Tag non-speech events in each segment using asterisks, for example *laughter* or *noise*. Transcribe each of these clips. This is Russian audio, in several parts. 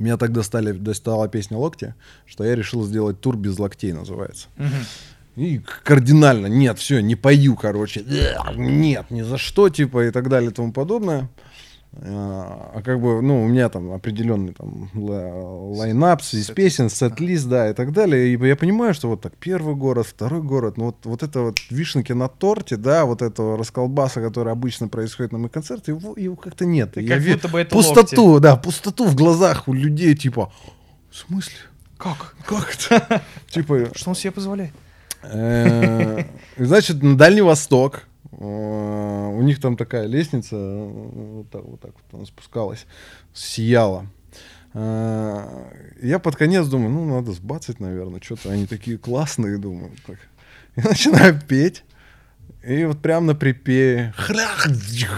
Меня так достали, достала песня «Локти», что я решил сделать тур без локтей, называется. И кардинально, нет, все, не пою, короче, нет, ни за что, типа, и так далее и тому подобное. А а как бы, ну, у меня там определенный там ла- лайнап из песен, сет-лист, да, и так далее. И я понимаю, что вот так первый город, второй город, ну вот, вот это вот вишенки на торте, да, вот этого расколбаса, который обычно происходит на моих концертах, его, его как-то нет. И как я ви- будто бы это пустоту, да, пустоту в глазах у людей, типа, в смысле? Как? Как это? *laughs* Типа, Что он себе позволяет? Э, Значит, на Дальний Восток. Э, У них там такая лестница, э, вот так вот, так вот она спускалась, сияла. Э, Я под конец думаю, ну, надо сбацать, наверное, что-то они такие классные, думаю. так. И *laughs* начинаю петь. И вот прям на припеве хрях,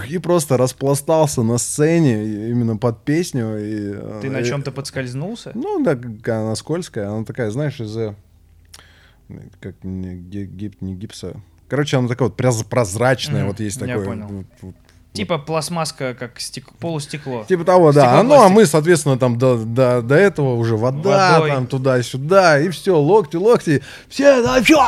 и просто распластался на сцене именно под песню. И, Ты на чем-то подскользнулся? ну, да, она скользкая, она такая, знаешь, из как не, гип- не гипса. Короче, она такая вот проз- прозрачная, Мгм, вот есть я такое. понял. вот- вот- Типа пластмаска, как стек... полустекло. Типа того, да. А, Ну, а мы, соответственно, там до, до, до этого уже вода, Водой. там туда-сюда, и все, локти, локти, все, да, всё,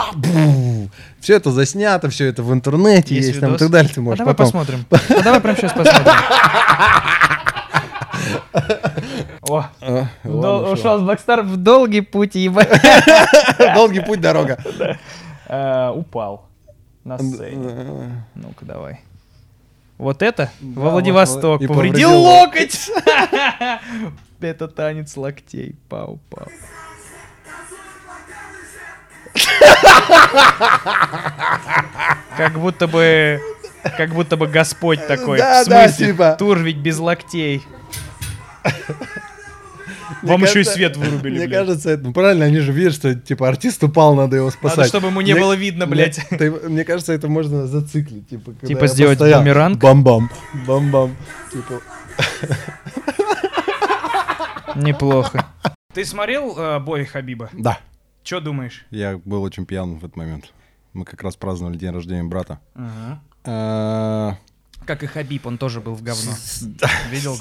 все это заснято, все это в интернете есть, Есть там и так далее. Ты А можешь давай потом. посмотрим. А давай прямо сейчас посмотрим. *laughs* О, А, ушел с Блэкстар в долгий путь, ебать. *laughs* Долгий путь, дорога. *laughs* Э, Упал на сцене. Да. Ну-ка, давай. Вот это Да, во Владивосток. и Повредил повредил локоть. *laughs* Это танец локтей. Пау-пау. *laughs* Как будто бы... Как будто бы Господь такой. Да, В да, смысле, типа. тур ведь без локтей. Вам еще и свет вырубили, Мне кажется, это, ну, правильно, они же видят, что типа артист упал, надо его спасать. Надо, чтобы ему не Мне- было видно, блядь. Мне кажется, это можно зациклить. Типа, Типа сделать бумеранг? Бам-бам, бам-бам. Типа, Неплохо. Ты смотрел э, бой Хабиба? да, Че думаешь? я был очень пьян в этот момент. Мы как раз праздновали день рождения брата. Ага. Как и Хабиб, он тоже был в говно. *laughs* Видел?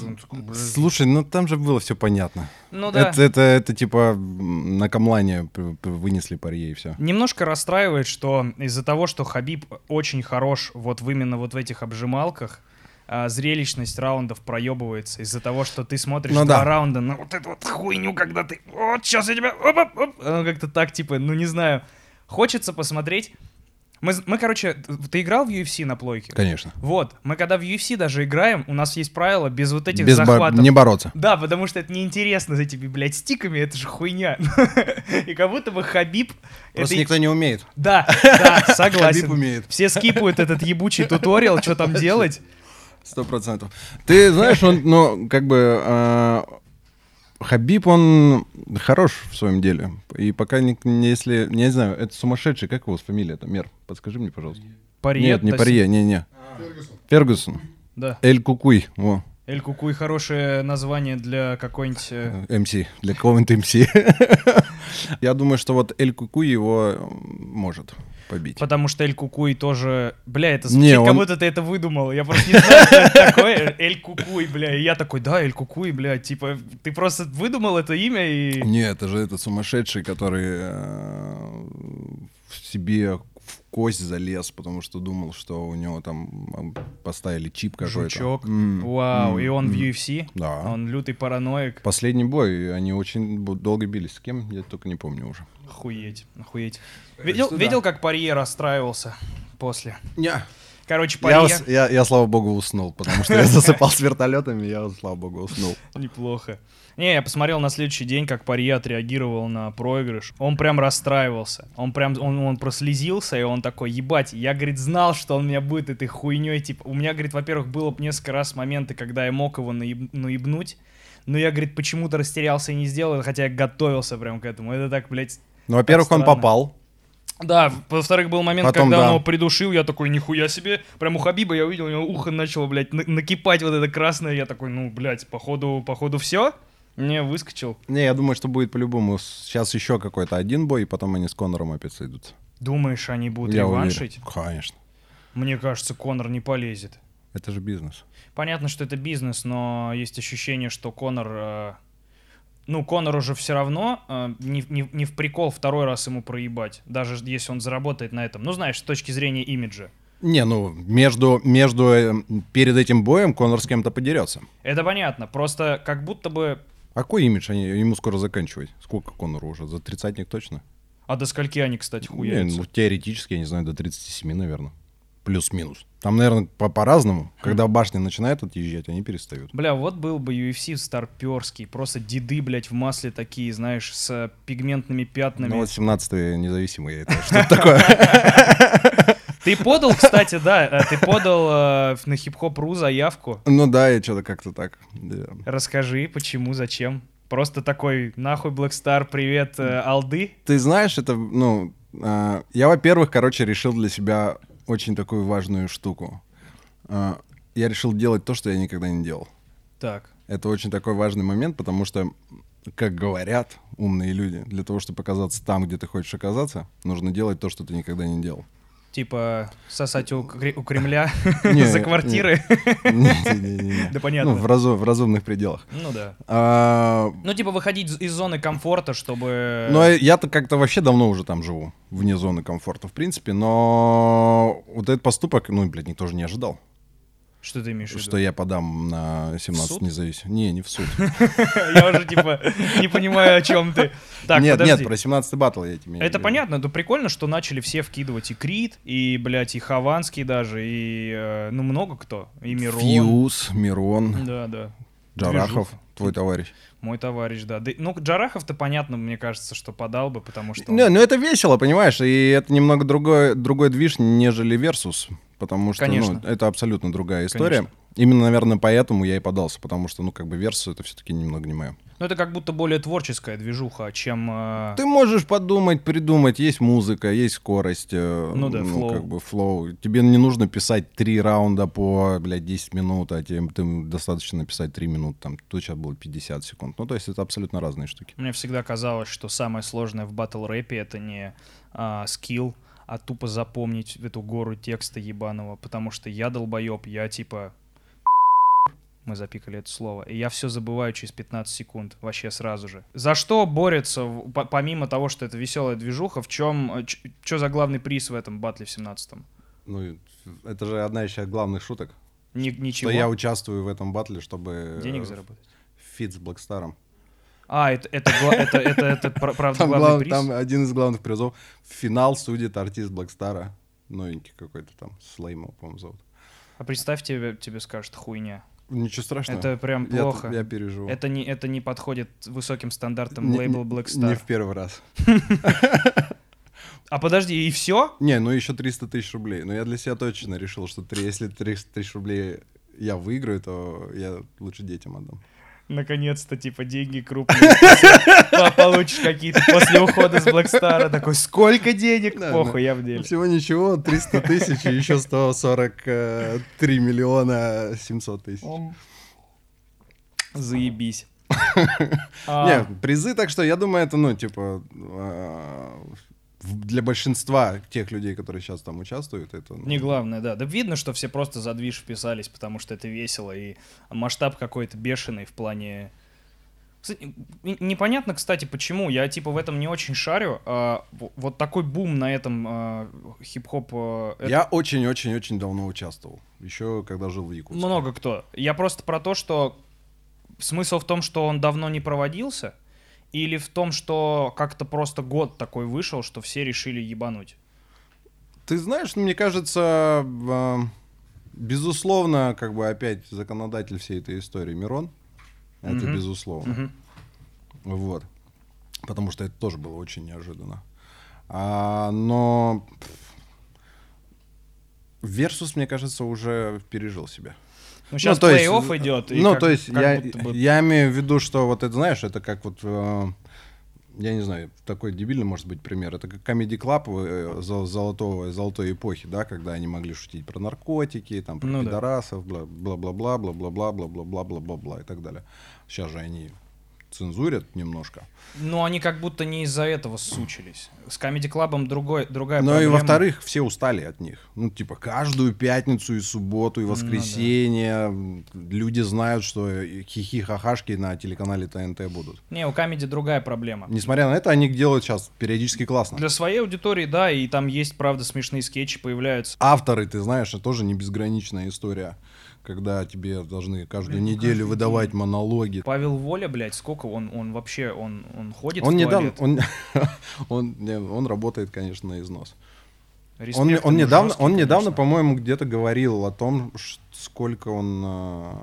Слушай, ну там же было все понятно. Ну да. Это, это, это типа на камлане вынесли парье и все. Немножко расстраивает, что из-за того, что Хабиб очень хорош вот в именно вот в этих обжималках, а, зрелищность раундов проебывается из-за того, что ты смотришь Ну два да. раунда на вот эту вот хуйню, когда ты вот сейчас я тебя оп, оп, оп». Как-то так типа, ну не знаю, хочется посмотреть. Мы, мы, короче, ты играл в UFC на плойке? Конечно. Вот, мы когда в UFC даже играем, у нас есть правило без вот этих Без бо- захватов. не бороться. Да, потому что это неинтересно за этими, блядь, стиками, это же хуйня. *laughs* И как будто бы Хабиб... Просто это- никто не умеет. Да, да, *laughs* Хабиб согласен. умеет. Все скипают этот ебучий туториал, что там делать. Сто процентов. Ты знаешь, он, ну, как бы э, Хабиб, он хорош в своем деле. И пока не, не- если, не знаю, это сумасшедший, как его фамилия-то, Мер? Подскажи мне, пожалуйста. Парье, Нет, не Парье, не-не. Фергюсон. Да. Эль Кукуй. О, Эль Кукуй хорошее название для какой-нибудь... э, МС. Для кого-нибудь МС. *laughs* Я думаю, что вот Эль Кукуй его э, может побить. Потому что Эль Кукуй тоже... Бля, это Не, звучит, как он- будто ты это выдумал. Я просто не знаю, что это такое. Эль Кукуй, бля. И я такой, да, Эль Кукуй, бля. Типа, ты просто выдумал это имя и... Не, это же этот сумасшедший, который э, в себе в кость залез, потому что думал, что у него там поставили чип какой-то. Жучок. М, Вау, и он в м. UFC? Да. Он лютый параноик. Последний бой, они очень долго бились. С кем? Я только не помню уже. Охуеть, охуеть. Видел, что да. видел, как Парье расстраивался после? Не. Короче, Я, Парье... ус- я, я, слава богу, уснул, потому что я *laughs* засыпал с вертолетами, я, слава богу, уснул. Неплохо. Не, я посмотрел на следующий день, как Парье отреагировал на проигрыш. Он прям расстраивался. Он прям, он, он прослезился, и он такой, ебать, я, говорит, знал, что он меня будет этой хуйней. Типа, у меня, говорит, во-первых, было несколько раз моменты, когда я мог его наеб- наебнуть, но я, говорит, почему-то растерялся и не сделал, хотя я готовился прям к этому. Это так, блядь... Ну, во-первых, он попал. Да, во-вторых, был момент, Потом, когда да. он его придушил, я такой, нихуя себе. Прям у Хабиба я увидел, у него ухо начало, блядь, на- накипать вот это красное. Я такой, ну, блядь, походу, походу все. Не, выскочил. Не, я думаю, что будет по-любому. Сейчас еще какой-то один бой, и потом они с Конором опять сойдутся. Думаешь, они будут Я реваншить? уверен. Конечно. Мне кажется, Конор не полезет. Это же бизнес. Понятно, что это бизнес, но есть ощущение, что Конор... ну, Конору же все равно э, не, не, не в прикол второй раз ему проебать, даже если он заработает на этом. Ну, знаешь, с точки зрения имиджа. Не, ну, между, между э, перед этим боем Конор с кем-то подерется. Это понятно, просто как будто бы... А какой имидж они, ему скоро заканчивать? Сколько Конору уже? За тридцатник точно? А до скольки они, кстати, Не, хуяются? ну, теоретически, я не знаю, до 37, наверное. Плюс-минус. Там, наверное, по- по-разному. Когда башня начинает отъезжать, они перестают. Бля, вот был бы UFC старперский, просто деды, блядь, в масле такие, знаешь, с э, пигментными пятнами. Ну вот 17 независимый, это что такое? *laughs* Ты подал, кстати, да, э, ты подал э, на хип-хоп.ру заявку. Ну да, я что-то как-то так. да. Расскажи, почему, зачем? Просто такой, нахуй, Star, привет, э, Алды. Ты знаешь, это, ну, а, я, во-первых, короче, решил для себя очень такую важную штуку. А, я решил делать то, что я никогда не делал. Так, Это очень такой важный момент, потому что, как говорят умные люди, для того, чтобы оказаться там, где ты хочешь оказаться, нужно делать то, что ты никогда не делал. Типа сосать у, у Кремля *laughs* *laughs* за квартиры. Да понятно. Ну, в разу- в разумных пределах. Ну да. А, Ну, типа выходить из- из зоны комфорта, чтобы... Ну, а я-то как-то вообще давно уже там живу, вне зоны комфорта, в принципе, но вот этот поступок, ну, блядь, никто же не ожидал, Что ты имеешь в виду? что я подам на 17 суд? независимых. Не, не в суд. *laughs* Я уже, типа, не понимаю, о чем ты. Так, нет, нет, про 17 батл я тебе Это понятно, но прикольно, что начали все вкидывать и Крид, и, блядь, и Хованский даже, и, э, ну, много кто. И Мирон. Фьюз, Мирон, Да, да. Джарахов, твой товарищ. Мой товарищ, да. Да, Ну, Джарахов-то понятно, мне кажется, что подал бы, потому что... он- Не, ну это весело, понимаешь, и это немного другой, другой движ, нежели Versus, потому что, Конечно. ну, это абсолютно другая история. Конечно. Именно, наверное, поэтому я и подался, потому что, ну, как бы Versus это все-таки немного не мое. Ну, это как будто более творческая движуха, чем... э, Ты можешь подумать, придумать, есть музыка, есть скорость, э, Ну да, flow. как бы flow. Тебе не нужно писать три раунда по, блядь, 10 минут, а тебе ты достаточно написать 3 минуты, там, тут сейчас было 50 секунд. Ну, то есть это абсолютно разные штуки. Мне всегда казалось, что самое сложное в батл рэпе это не а, skill, а тупо запомнить эту гору текста ебаного, потому что я долбоеб, я типа мы запикали это слово, и я все забываю через 15 секунд, вообще сразу же. За что борется, помимо того, что это веселая движуха, в чем, что за главный приз в этом батле в 17-м? Ну, это же одна сейчас главных шуток, Ни- что ничего? я участвую в этом батле, чтобы... Денег э, заработать? Фит с Блэкстаром. А, это, это, это, это, это, пра- правда Там, главный глав- приз? там один из главных призов. Финал судит артист Блэкстара. Новенький какой-то там, Слейма, по-моему, зовут. А представь, тебе, тебе скажут хуйня. Ничего страшного. Это прям Я- плохо. Я, переживу. Это не, это не подходит высоким стандартам Не- лейбла не- Black Не в первый раз. *laughs* А подожди, и все? Не, ну еще 300 тысяч рублей. Но я для себя точно решил, что если 300 тысяч рублей я выиграю, то я лучше детям отдам. Наконец-то, типа, деньги крупные. По- Получишь какие-то после ухода с Star. Такой, сколько денег? Да, Похуй, да. я в деле. Всего ничего, 300 тысяч и еще 143 миллиона 700 тысяч. Заебись. *laughs* А, Не, призы, так что я думаю, это, ну, типа, а, для большинства тех людей, которые сейчас там участвуют, это... ну, Не главное, да. Да видно, что все просто за движ вписались, потому что это весело, и масштаб какой-то бешеный в плане... Кстати, непонятно, кстати, почему. Я, типа, в этом не очень шарю. А, вот такой бум на этом а, хип-хоп... а, это Я очень-очень-очень давно участвовал. Еще когда жил в Якутске. Много кто. Я просто про то, что смысл в том, что он давно не проводился, или в том, что как-то просто год такой вышел, что все решили ебануть. Ты знаешь, ну, мне кажется, а, безусловно, как бы опять законодатель всей этой истории Мирон. Это Мгм. безусловно. Мгм. Вот. Потому что это тоже было очень неожиданно. А, но Версус, мне кажется, уже пережил себя. Ну, сейчас есть, плей-офф идет. ну, как- то есть, я, бы- я имею в виду, что вот это, знаешь, это как вот, э, я не знаю, такой дебильный может быть пример. Это как Comedy Club э, зо- золотого, золотой эпохи, да, когда они могли шутить про наркотики, там, про Ну пидорасов, бла- бла-бла-бла, бла-бла-бла, бла-бла-бла, бла-бла-бла и так далее. Сейчас же они цензурят немножко. Ну, они как будто не из-за этого сучились. С Comedy Club другой, другая Ну и проблема. во-вторых, все устали от них. Ну, типа, каждую пятницу и субботу, и Ну воскресенье м, люди знают, что хихи-хахашки на телеканале ТНТ будут. Не, у Comedy другая проблема. Несмотря на это, они делают сейчас периодически классно. Для своей аудитории, да, и там есть, правда, смешные скетчи появляются. Авторы, ты знаешь, это тоже не безграничная история, когда тебе должны каждую Блин, неделю каждый выдавать монологи. Павел Воля, блядь, сколько он, он вообще, он, он ходит Он в недавно, он, *laughs* он, не, он работает, конечно, на износ. Респект Он, он недавно, жесткий, он недавно, по-моему, где-то говорил о том, сколько он, э,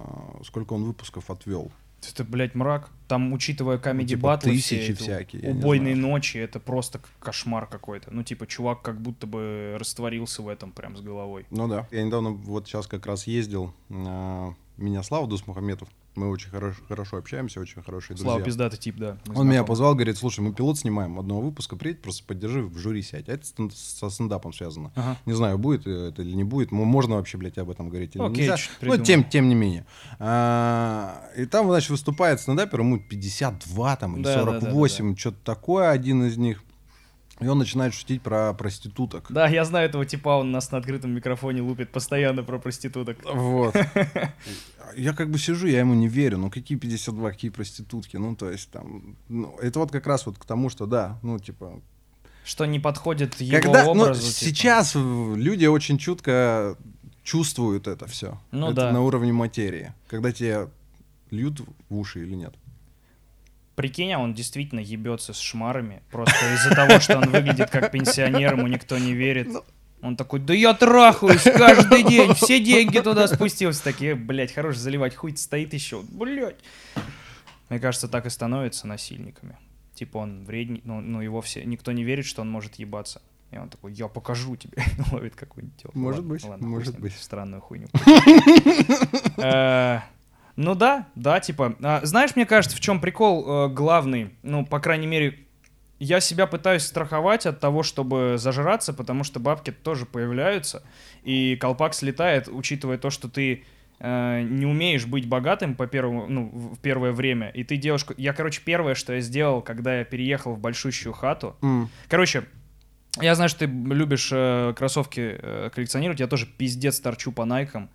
сколько он выпусков отвел. Это, блядь, мрак. Там, учитывая Comedy типа батлы, тысячи все всякие, убойные ночи, это просто кошмар какой-то. Ну, типа, чувак как будто бы растворился в этом прям с головой. Ну да. Я недавно вот сейчас как раз ездил. э, меня Слава Дусмухаметов. Мы очень хорошо, хорошо общаемся, очень хорошие друзья. Слава пиздатый тип, да. Он меня позвал, говорит, слушай, мы пилот снимаем одного выпуска, приедь, просто поддержи, в жюри сядь. А это со стендапом связано. Ага. Не знаю, будет это или не будет. Можно вообще, блядь, об этом говорить или Окей, нельзя. Ну, тем, тем не менее. А, и там, значит, выступает стендапер, ему 52 там, или Да, да, да, да, 48, что-то такое, один из них. И он начинает шутить про проституток. Да, я знаю этого типа, он нас на открытом микрофоне лупит постоянно про проституток. Вот. *laughs* Я как бы сижу, я ему не верю. Ну какие 52, какие проститутки? Ну то есть там... ну, это вот как раз вот к тому, что да, ну типа... Что не подходит его Когда, ну, образу. типа. сейчас люди очень чутко чувствуют это все. Ну это да. на уровне материи. Когда тебе льют в уши или нет. Прикинь, а он действительно ебется с шмарами. Просто из-за того, что он выглядит как пенсионер, ему никто не верит. Ну. Он такой, да я трахаюсь каждый день, все деньги туда спустился. Такие, блядь, хорош заливать, хуй стоит еще. Блядь. Мне кажется, так и становятся насильниками. Типа он вредный, ну, ну его все, никто не верит, что он может ебаться. И он такой, я покажу тебе. *laughs* Ловит какую-нибудь телку. Может Ладно, быть, ладно, может быть. Странную хуйню. *laughs* Ну да, да, типа. а, Знаешь, мне кажется, в чем прикол э, главный? Ну, по крайней мере, я себя пытаюсь страховать от того, чтобы зажраться, потому что бабки тоже появляются, и колпак слетает, учитывая то, что ты э, не умеешь быть богатым по первому, ну, в первое время, и ты делаешь... ко- Я, короче, первое, что я сделал, когда я переехал в большущую хату, Короче, я знаю, что ты любишь э, кроссовки э, коллекционировать, я тоже пиздец торчу по найкам.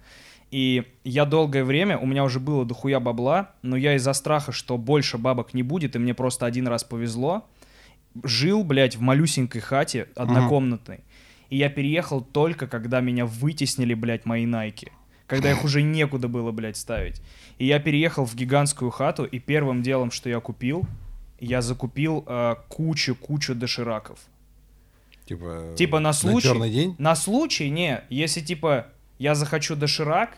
И я долгое время, у меня уже было дохуя бабла, но я из-за страха, что больше бабок не будет, и мне просто один раз повезло, жил, блядь, в малюсенькой хате однокомнатной. И я переехал только, когда меня вытеснили, блядь, мои найки. Когда их уже некуда было, блядь, ставить. И я переехал в гигантскую хату, и первым делом, что я купил, я закупил э, кучу-кучу дошираков. Типа, Типа на случай... черный день? На случай, не. Если, типа, я захочу доширак,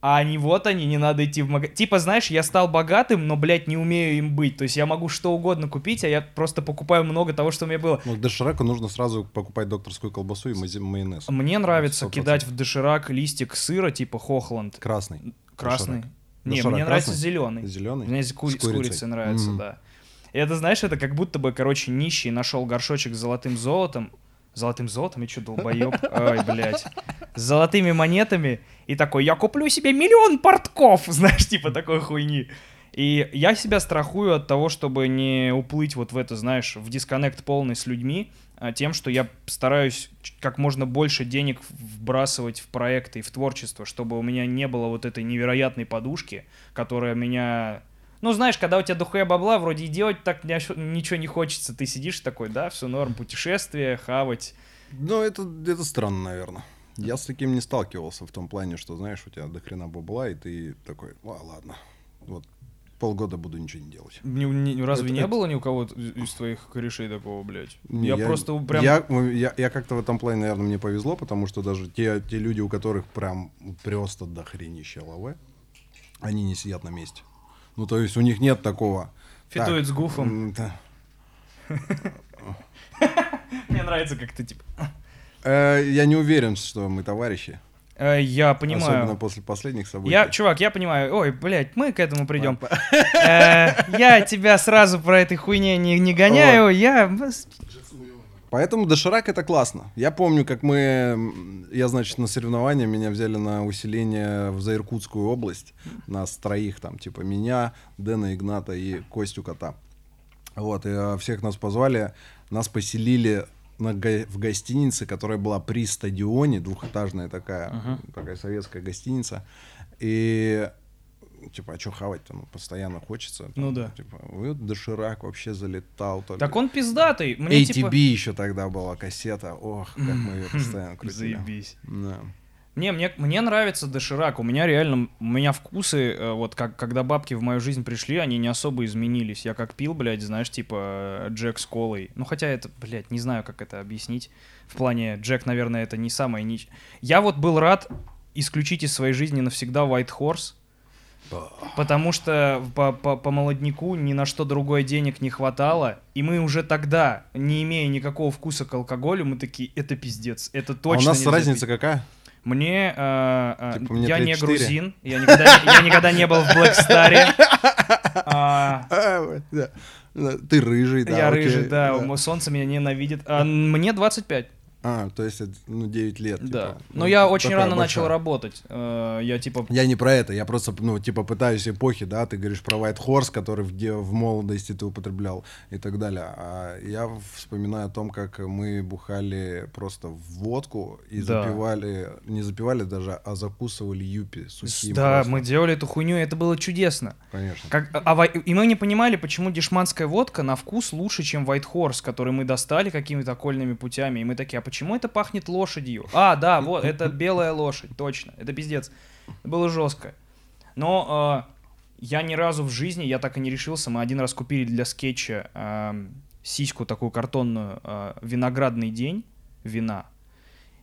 а они вот они, не надо идти в магазин. Типа, знаешь, я стал богатым, но, блядь, не умею им быть. То есть я могу что угодно купить, а я просто покупаю много того, что у меня было. Ну, к дошираку нужно сразу покупать докторскую колбасу и майонез. Мне нравится 100%. кидать в доширак листик сыра, типа Хохланд. Красный. Красный. Доширак. Не, Доширак мне нравится красный? зеленый. Зеленый? Мне с, кури- С курицей курицей. нравится, Мгм. да. И это, знаешь, это как будто бы, короче, нищий нашел горшочек с золотым золотом. Золотым золотом? Я что, долбоеб? Ой, блядь. С золотыми монетами. И такой, я куплю себе миллион портков. *laughs* Знаешь, типа такой хуйни. И я себя страхую от того, чтобы не уплыть вот в это, знаешь, в дисконнект полный с людьми, а, тем, что я стараюсь как можно больше денег вбрасывать в проекты и в творчество, чтобы у меня не было вот этой невероятной подушки, которая меня... Ну, знаешь, когда у тебя дохуя бабла, вроде и делать так ничего не хочется. Ты сидишь такой, да, все норм, путешествие, хавать. Ну, это, это странно, наверное. Я с таким не сталкивался в том плане, что, знаешь, у тебя до хрена бабла, и ты такой, а, ладно, вот полгода буду ничего не делать. Ни- ни- разве Это- не это- было ни у кого из твоих корешей такого, блядь? Не, я, просто прям... Я, я, я как-то в этом плане, наверное, мне повезло, потому что даже те, те люди, у которых прям просто до хренища лаве, они не сидят на месте. Ну, то есть у них нет такого... Фитует «Так, с гуфом. да. Мне нравится, как ты, типа... Э, я не уверен, что мы товарищи. Э, я Особенно понимаю. после последних событий. Я, чувак, я понимаю. Ой, блядь, мы к этому придем. Э, Я тебя сразу про этой хуйне не, не гоняю. Я... Поэтому доширак это классно. Я помню, как мы, я, значит, на соревнования меня взяли на усиление в Заиркутскую область. Нас троих там, типа меня, Дэна Игната и Костю Кота. Вот, и э, всех нас позвали, нас поселили на в гостинице, которая была при стадионе, двухэтажная такая, такая советская гостиница. И типа, а что хавать-то? Ну, постоянно хочется. Ну да. Типа, вот доширак вообще залетал. только. Так он пиздатый. Мне ATB типа... еще тогда была кассета. Ох, как мы ее постоянно крутили. Заебись. Да. Не, мне, мне нравится доширак. У меня реально, у меня вкусы, э, вот как, когда бабки в мою жизнь пришли, они не особо изменились. Я как пил, блядь, знаешь, типа Джек с колой. Ну, хотя это, блядь, не знаю, как это объяснить. В плане, Джек, наверное, это не самое нич... Я вот был рад исключить из своей жизни навсегда White Horse, потому что по, по, по молодняку ни на что другое денег не хватало, и мы уже тогда, не имея никакого вкуса к алкоголю, мы такие, это пиздец, это А точно у нас разница пить». какая? Мне, э, э, Типа, мне я не 34. грузин, я никогда, я никогда не был в Black Star. А, *laughs* А, Ты рыжий, да. я рыжий, да, солнце меня ненавидит. А, мне 25, А, то есть, ну, 9 лет. да. типа. Но Ну, я очень рано начал большая. работать. Э, Я типа... Я не про это, я просто, ну, типа, пытаюсь эпохи, да, ты говоришь про White Horse, который в, в молодости ты употреблял и так далее. А я вспоминаю о том, как мы бухали просто водку и Да. запивали, не запивали даже, а закусывали юпи сухим. Да, просто. мы делали эту хуйню, и это было чудесно. Конечно. Как, а, вай- и мы не понимали, почему дешманская водка на вкус лучше, чем White Horse, который мы достали какими-то окольными путями. И мы такие, а почему это пахнет лошадью? А, да, вот, это белая лошадь, точно. Это пиздец. Было жестко. Но э, я ни разу в жизни, я так и не решился. Мы один раз купили для скетча э, сиську такую картонную э, «Виноградный день» вина.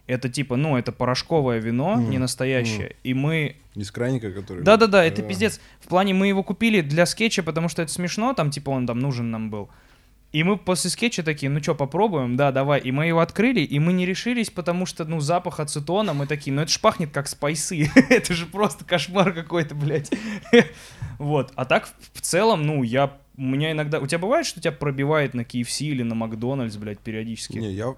Это типа, ну, это порошковое вино, Мгм, не настоящее. И мы Из краника, который... да-да-да, это Да. пиздец. В плане мы его купили для скетча, потому что это смешно, там типа он там нужен нам был. И мы после скетча такие, ну что, попробуем? Да, давай. И мы его открыли, и мы не решились, потому что, ну, запах ацетона, мы такие, ну это ж пахнет как спайсы. *laughs* это же просто кошмар какой-то, блядь. *laughs* вот. А так, в- целом, ну, я... У меня иногда... У тебя бывает, что тебя пробивает на KFC или на Макдональдс, блядь, периодически? Не, я,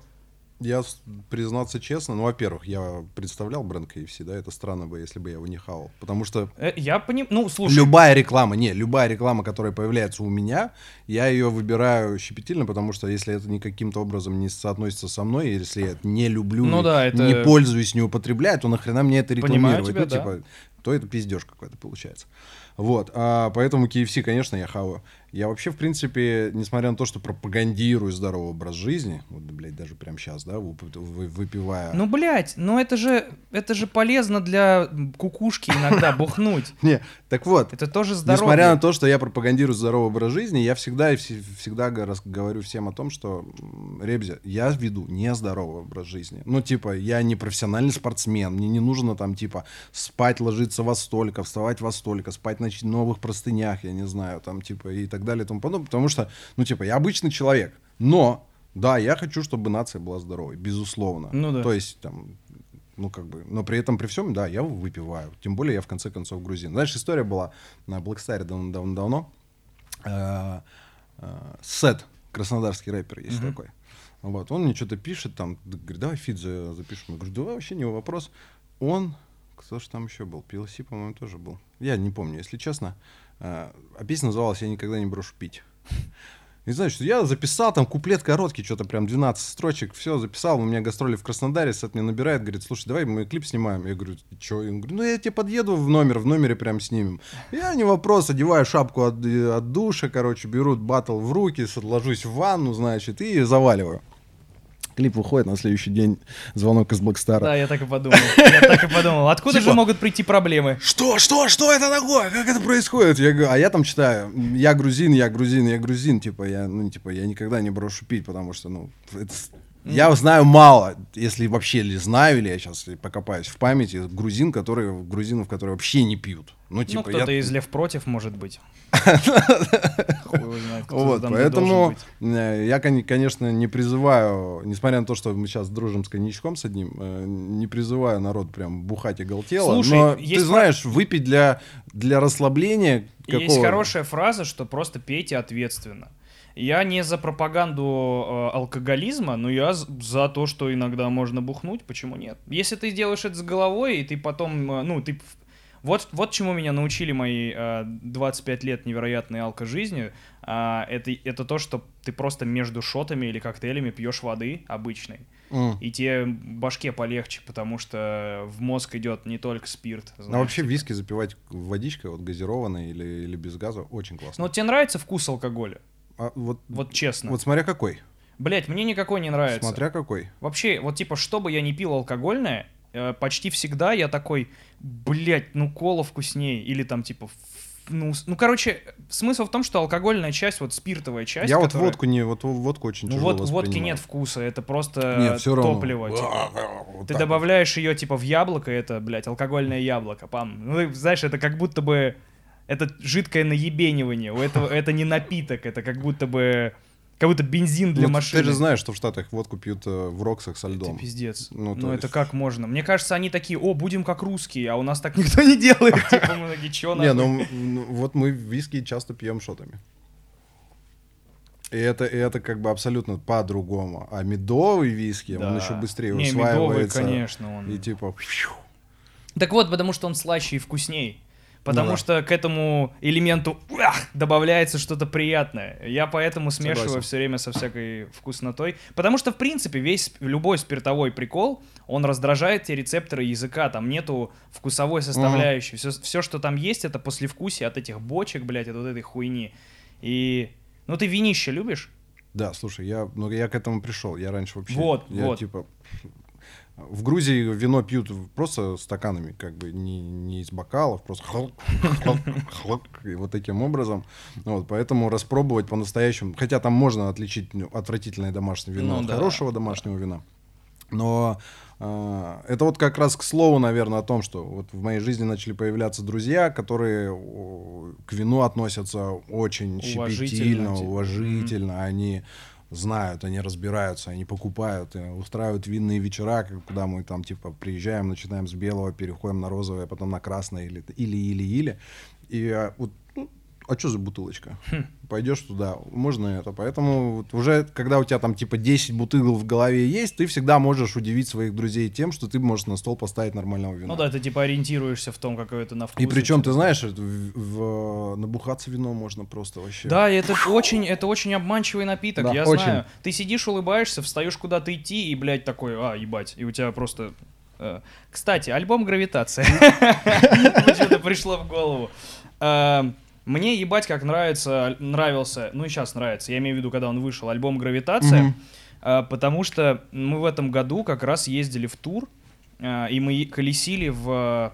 я, признаться честно, ну, во-первых, я представлял бренд KFC, да, это странно бы, если бы я его не хавал. Потому что Э, я понимаю... Ну, слушай... любая реклама, не, любая реклама, которая появляется у меня, я ее выбираю щепетильно, потому что если это не каким-то образом не соотносится со мной, если я это не люблю, Ну не, да, это- не пользуюсь, не употребляю, то нахрена мне это Понимаю рекламировать? тебя, ну, да. типа, то это пиздеж какой-то получается. Вот, а, поэтому KFC, конечно, я хаваю. Я вообще, в принципе, несмотря на то, что пропагандирую здоровый образ жизни, вот, блядь, даже прямо сейчас, да, вып- вы- выпивая... Ну, блядь, ну это же, это же полезно для кукушки иногда *laughs* бухнуть. Не, так вот, Это тоже здоровье. Несмотря на то, что я пропагандирую здоровый образ жизни, я всегда и вс- всегда говорю всем о том, что, Ребзя, я веду нездоровый образ жизни. Ну, типа, я не профессиональный спортсмен, мне не нужно там, типа, спать, ложиться во столько, вставать во столько, спать на новых простынях, я не знаю, там, типа, и так далее и тому подобное, потому что, ну, типа, я обычный человек, но, да, я хочу, чтобы нация была здоровой, безусловно. Ну да. То есть, там, ну, как бы, но при этом, при всем, да, я выпиваю. Тем более, я в конце концов грузин. Знаешь, история была на давно- давно-давно. Э, э, Сет, краснодарский рэпер есть такой. Вот, он мне что-то пишет, там, говорит, давай feat за- запишем. Я говорю, давай, вообще не вопрос. Он, кто же там еще был? PLC, по-моему, тоже был. Я не помню, если честно. Э, А песня называлась «Я никогда не брошу пить». *laughs* И знаешь, что я записал там куплет короткий, что-то прям 12 строчек, все записал, у меня гастроли в Краснодаре, Сет мне набирает, говорит, слушай, давай мы клип снимаем. Я говорю, что? Он говорит, ну я тебе подъеду в номер, в номере прям снимем. Я не вопрос, одеваю шапку от, э, от душа, короче, беру батл в руки, ложусь в ванну, значит, и заваливаю. Клип выходит, на следующий день звонок из Блэкстара. Да, я так и подумал. Я так и подумал. Откуда Типа- же могут прийти проблемы? Что, что, что это такое? Как это происходит? Я говорю, а я там читаю, я грузин, я грузин, я грузин, типа, я, ну, типа, я никогда не брошу пить, потому что, ну, это с- я знаю мало, если вообще ли знаю, или я сейчас покопаюсь в памяти, грузин, которые, грузинов, которые вообще не пьют. Ну, Ну, типа, кто-то я... из Лев против, может быть. *laughs* Вот, поэтому э, я, кон- конечно, не призываю, несмотря на то, что мы сейчас дружим с коньячком с одним, э, не призываю народ прям бухать и галтело, но ты знаешь, выпить для, расслабления Есть хорошая фраза, что просто пейте ответственно. Я не за пропаганду э, алкоголизма, но я за то, что иногда можно бухнуть, почему нет? Если ты делаешь это с головой, и ты потом, э, ну, ты... Вот, вот чему меня научили мои э, 25 лет невероятной алкожизни, а, это, это то, что ты просто между шотами или коктейлями пьешь воды обычной, М. и тебе башке полегче, потому что в мозг идет не только спирт. А знаешь, вообще типа. виски запивать водичкой, вот газированной или, или без газа, очень классно. Ну вот тебе нравится вкус алкоголя? А вот, Вот честно. вот смотря какой. Блять, мне никакой не нравится. Смотря какой. Вообще, вот типа, что бы я ни пил алкогольное, э, почти всегда я такой, блять, ну кола вкуснее. Или там типа, ну, ну короче, смысл в том, что алкогольная часть, вот спиртовая часть, я вот которая- водку не, вот водку очень Ну тяжело вот водки нет вкуса, это просто Нет, все равно. топливо. типа. Вот Ты так вот. добавляешь ее типа в яблоко, это, блядь, алкогольное яблоко, пам. Ну, знаешь, это как будто бы это жидкое наебенивание. У этого это не напиток, это как будто бы как будто бензин для Ну, машины. Ты же знаешь, что в Штатах водку пьют э, в Роксах со льдом. Это пиздец. Ну, Ну, то это есть- как можно? Мне кажется, они такие, о, будем как русские, а у нас так *laughs* никто не делает. *laughs* Типа, мы такие, чё Не, нахуй?» ну м, вот мы виски часто пьем шотами. И это, и это как бы абсолютно по-другому. А медовый виски, он еще быстрее Не, медовый, усваивается. конечно, он. И типа... Так вот, потому что он слаще и вкусней. Потому Ну да. что к этому элементу уах, добавляется что-то приятное. Я поэтому смешиваю Согласен. все время со всякой вкуснотой. Потому что, в принципе, весь любой спиртовой прикол, он раздражает те рецепторы языка. Там нету вкусовой составляющей. Все, что там есть, это послевкусие от этих бочек, блядь, от вот этой хуйни. И... Ну, ты винище любишь? Да, слушай, я, ну, я к этому пришел. Я раньше вообще... Вот, я, вот. типа... В Грузии вино пьют просто стаканами, как бы не, не из бокалов, просто хлоп, хлоп, хлоп, и вот таким образом. Вот, поэтому распробовать по-настоящему, хотя там можно отличить ну, отвратительное домашнее вино Ну от да, хорошего домашнего вина. Но э, это вот как раз к слову, наверное, о том, что вот в моей жизни начали появляться друзья, которые к вину относятся очень Уважительно, щепетильно, уважительно. Они знают, они разбираются, они покупают, э, устраивают винные вечера, куда мы там типа приезжаем, начинаем с белого, переходим на розовое, потом на красное или или или или. И э, вот а что за бутылочка? Хм. Пойдешь туда, можно это. Поэтому вот уже, когда у тебя там типа 10 бутылок в голове есть, ты всегда можешь удивить своих друзей тем, что ты можешь на стол поставить нормального вина. Ну да, ты типа ориентируешься в том, какое это на вкус. И причем, ты знаешь, в- в- набухаться вином можно просто вообще. Да, это очень, это очень обманчивый напиток, Да, я очень. знаю. Ты сидишь, улыбаешься, встаешь куда-то идти, и, блядь, такой, а, ебать, и у тебя просто... э, Кстати, альбом «Гравитация». *laughs* Почему-то пришло в голову. Мне ебать как нравится, нравился, ну и сейчас нравится, я имею в виду, когда он вышел, альбом «Гравитация», э, потому что мы в этом году как раз ездили в тур, э, и мы колесили в,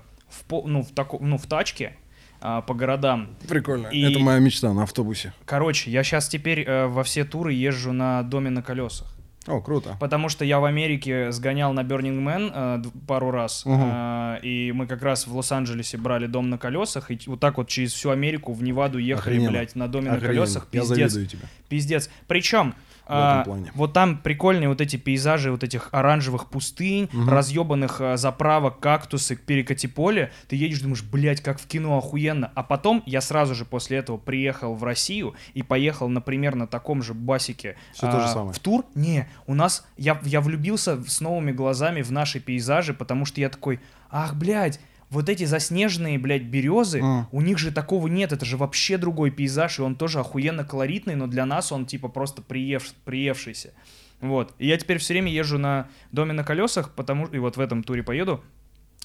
в, ну, в, тако- ну, в тачке э, по городам. Прикольно. И- Это моя мечта на автобусе. Короче, я сейчас теперь э, во все туры езжу на доме на колесах. О, круто. Потому что я в Америке сгонял на Burning Man э, пару раз. Мгм. э, и мы как раз в Лос-Анджелесе брали дом на колесах. И вот так вот через всю Америку в Неваду ехали, Охрененно. блядь, на доме на Охрененно. колесах. Я Пиздец. завидую тебе. Пиздец. Причем, а, плане. вот там прикольные вот эти пейзажи вот этих оранжевых пустынь, Мгм. разъебанных а, заправок, кактусы, перекати поле. Ты едешь, думаешь, блядь, как в кино охуенно. А потом я сразу же после этого приехал в Россию и поехал, например, на таком же басике Всё а, то же самое. в тур. Не, у нас, я, я влюбился с новыми глазами в наши пейзажи, потому что я такой, ах, блядь, вот эти заснеженные, блядь, березы, М. у них же такого нет, это же вообще другой пейзаж, и он тоже охуенно колоритный, но для нас он типа просто приев, приевшийся. Вот. И я теперь все время езжу на доме на колесах, потому и вот в этом туре поеду.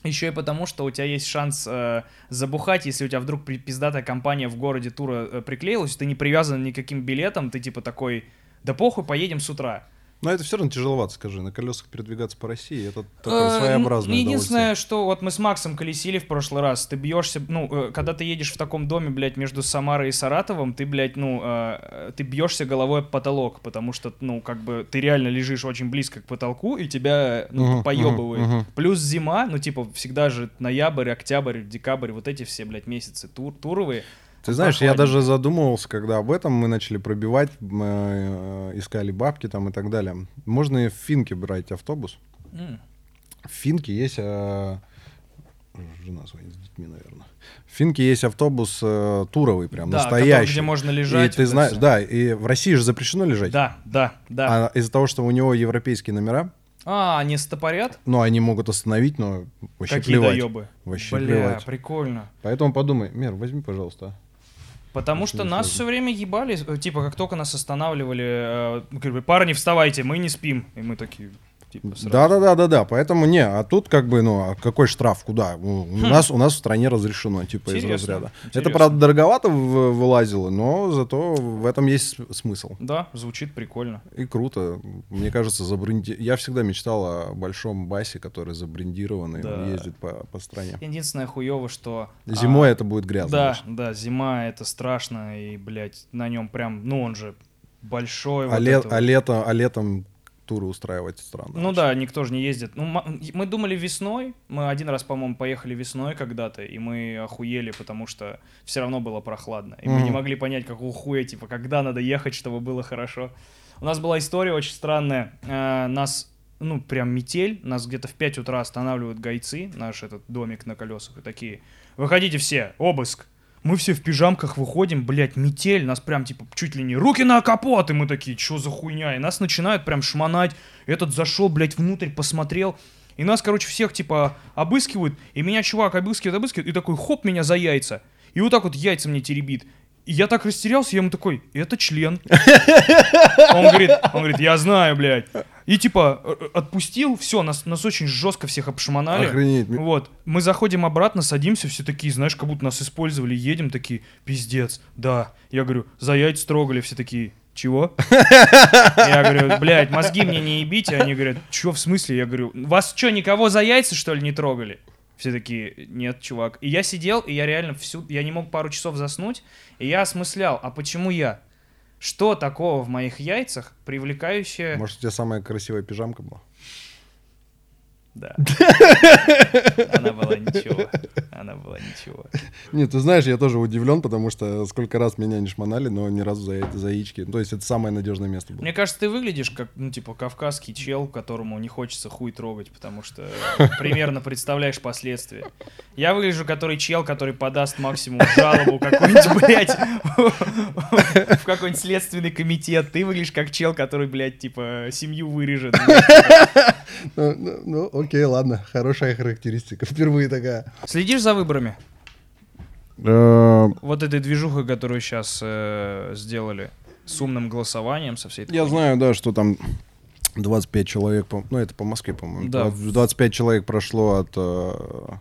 Еще и потому, что у тебя есть шанс э, забухать, если у тебя вдруг пиздатая компания в городе тура э, приклеилась, ты не привязан никаким билетом, ты типа такой, да похуй, поедем с утра. Но это все равно тяжеловато, скажи. На колесах передвигаться по России, это такое Э, своеобразное Единственное, что вот мы с Максом колесили в прошлый раз, ты бьешься, ну, э, когда ты едешь в таком доме, блядь, между Самарой и Саратовом, ты, блядь, ну, э, ты бьешься головой об потолок, потому что, ну, как бы, ты реально лежишь очень близко к потолку, и тебя, ну, Мгм, поебывает. мгм, мгм. Плюс зима, ну, типа, всегда же ноябрь, октябрь, декабрь, вот эти все, блядь, месяцы тур, туровые. Ты знаешь, я Прохладненько. даже задумывался, когда об этом мы начали пробивать, мы, э, искали бабки там и так далее. Можно и в Финке брать автобус. М. В Финке есть... э, Жена звонит с детьми, наверное. В Финке есть автобус э, туровый, прям Да, который- настоящий. где можно лежать, И ты знаешь, всё. да, и в России же запрещено лежать. Да, да, да. А из-за того, что у него европейские номера, А, они стопорят? ну, они могут остановить, но вообще Какие плевать. доебы. Вообще Бля, плевать. прикольно. Поэтому подумай, Мер, возьми, пожалуйста. Потому что нас все время ебали, э, типа, как только нас останавливали, э, говорили, парни, вставайте, мы не спим. И мы такие, типа, сразу. Да, да, да, да, да. Поэтому не, а тут как бы, ну, а какой штраф? Куда? У у нас у нас в стране разрешено, типа, из Хм. Интересно, разряда. Это, интересно. правда, дороговато в- вылазило, но зато в этом есть смысл. Да, звучит прикольно. И круто. Мне кажется, забренди... Я всегда мечтал о большом басе, который забрендированный, Да. ездит по, по стране. Единственное хуево, что... а, Зимой это будет грязно. Да, очень. да, зима это страшно, и, блядь, на нем прям, ну он же большой. А, вот ле- это а лето- а летом туры устраивать странно. Ну очень. да, никто же не ездит. Ну, мы думали весной, мы один раз, по-моему, поехали весной когда-то, и мы охуели, потому что все равно было прохладно. И мы Мгм. не могли понять, какого хуя, типа, когда надо ехать, чтобы было хорошо. У нас была история очень странная. Э, Нас, ну, прям метель, нас где-то в 5 утра останавливают гайцы, наш этот домик на колесах, и такие, выходите все, обыск. Мы все в пижамках выходим, блядь, метель, нас прям типа чуть ли не руки на капот, и мы такие, что за хуйня? И нас начинают прям шмонать. Этот зашел, блядь, внутрь, посмотрел. И нас, короче, всех типа обыскивают, и меня чувак обыскивает, обыскивает, и такой, хоп, меня за яйца. И вот так вот яйца мне теребит. И я так растерялся, я ему такой, это член. Он говорит, он говорит, я знаю, блядь. И типа э, э, отпустил, все, нас, нас очень жестко всех обшмонали. Охренеть. Вот, мы заходим обратно, садимся, все такие, знаешь, как будто нас использовали, едем такие, пиздец, да. Я говорю, за яйца трогали, все такие, чего? Я говорю, блядь, мозги мне не ебите. Они говорят, чё, в смысле? Я говорю, вас что, никого за яйца, что ли, не трогали? Все такие, нет, чувак. И я сидел, и я реально всю, я не мог пару часов заснуть, и я осмыслял, а почему я? Что такого в моих яйцах, привлекающее... Может, у тебя самая красивая пижамка была? Да. *laughs* Она была ничего. Она была ничего. Нет, ты знаешь, я тоже удивлен, потому что сколько раз меня не шмонали, но ни разу за, это- за яички. То есть это самое надежное место было. Мне кажется, ты выглядишь как, ну, типа, кавказский чел, которому не хочется хуй трогать, потому что *laughs* примерно представляешь последствия. Я выгляжу, который чел, который подаст максимум жалобу какой-нибудь, *laughs* блядь, в какой-нибудь следственный комитет. Ты выглядишь как чел, который, блядь, типа, семью вырежет. Ну, ну, ну, окей, ладно, хорошая характеристика. *laughs* Впервые такая. Следишь за выборами? Э, Вот этой движухой, которую сейчас сделали с умным голосованием, со всей этой Я хуйней. знаю, да, что там 25 человек, по- ну это по Москве, по-моему. Да. 20 25 человек прошло от, э,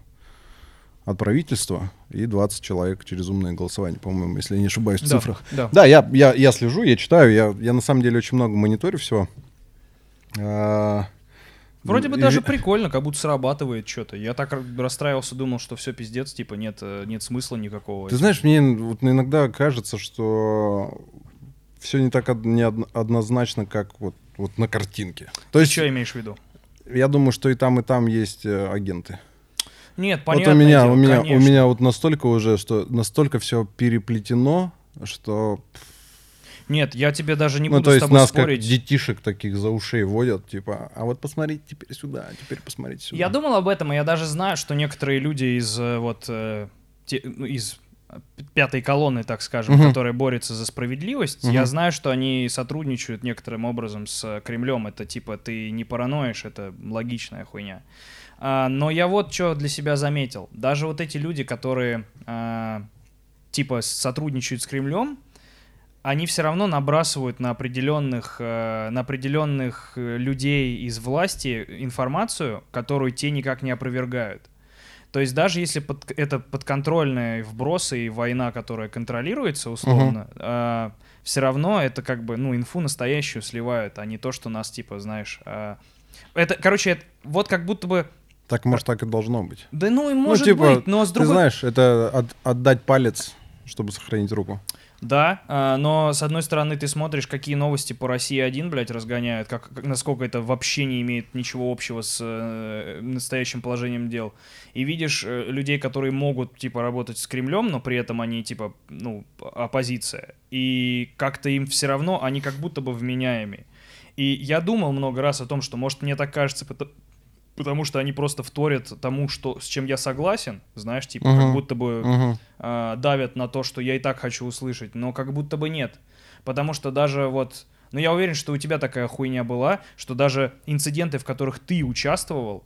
от правительства и 20 человек через умное голосование, по-моему, если я не ошибаюсь в Да, цифрах. Да. Да, я, я, я слежу, я читаю, я, я на самом деле очень много мониторю всего. А, Вроде бы даже прикольно, как будто срабатывает что-то. Я так расстраивался, думал, что все пиздец, типа нет, э, нет смысла никакого. Ты знаешь, мне вот иногда кажется, что все не так од- неоднозначно, как вот, вот на картинке. То Ты есть что имеешь в виду? я думаю, что и там, и там есть э, агенты. Нет, Вот понятно. у меня, у меня, у меня вот настолько уже, что настолько все переплетено, что, Нет, я тебе даже не ну буду то с есть тобой нас спорить. как детишек таких за ушей водят, типа, а вот посмотрите теперь сюда, а теперь посмотрите сюда. Я думал об этом, и я даже знаю, что некоторые люди из э, вот э, те- ну, из пятой колонны, так скажем, Мгм. которая борется за справедливость, Мгм. я знаю, что они сотрудничают некоторым образом с Кремлем. Это типа ты не параноишь, это логичная хуйня. А, но я вот что для себя заметил. Даже вот эти люди, которые а, типа сотрудничают с Кремлем, они все равно набрасывают на определенных, э, на определенных э, людей из власти информацию, которую те никак не опровергают. То есть даже если под- это подконтрольные вбросы и война, которая контролируется условно, все равно это как бы, ну, инфу настоящую сливают, а не то, что нас типа, знаешь... э, это, короче, это вот как будто бы... Так, может, так и должно быть. Да ну и может типа, быть, но с Ты другой... знаешь, это от- отдать палец, чтобы сохранить руку. Да, а, но с одной стороны ты смотришь, какие новости по России один, блядь, разгоняют, как, как- насколько это вообще не имеет ничего общего с э, настоящим положением дел. И видишь э, людей, которые могут, типа, работать с Кремлем, но при этом они, типа, ну, оппозиция. И как-то им все равно, они как будто бы вменяемые. И я думал много раз о том, что, может, мне так кажется, потому что они просто вторят тому, что, с чем я согласен, знаешь, типа, как Мгм. будто бы Мгм. а, давят на то, что я и так хочу услышать, но как будто бы нет. Потому что даже вот... Ну, я уверен, что у тебя такая хуйня была, что даже инциденты, в которых ты участвовал,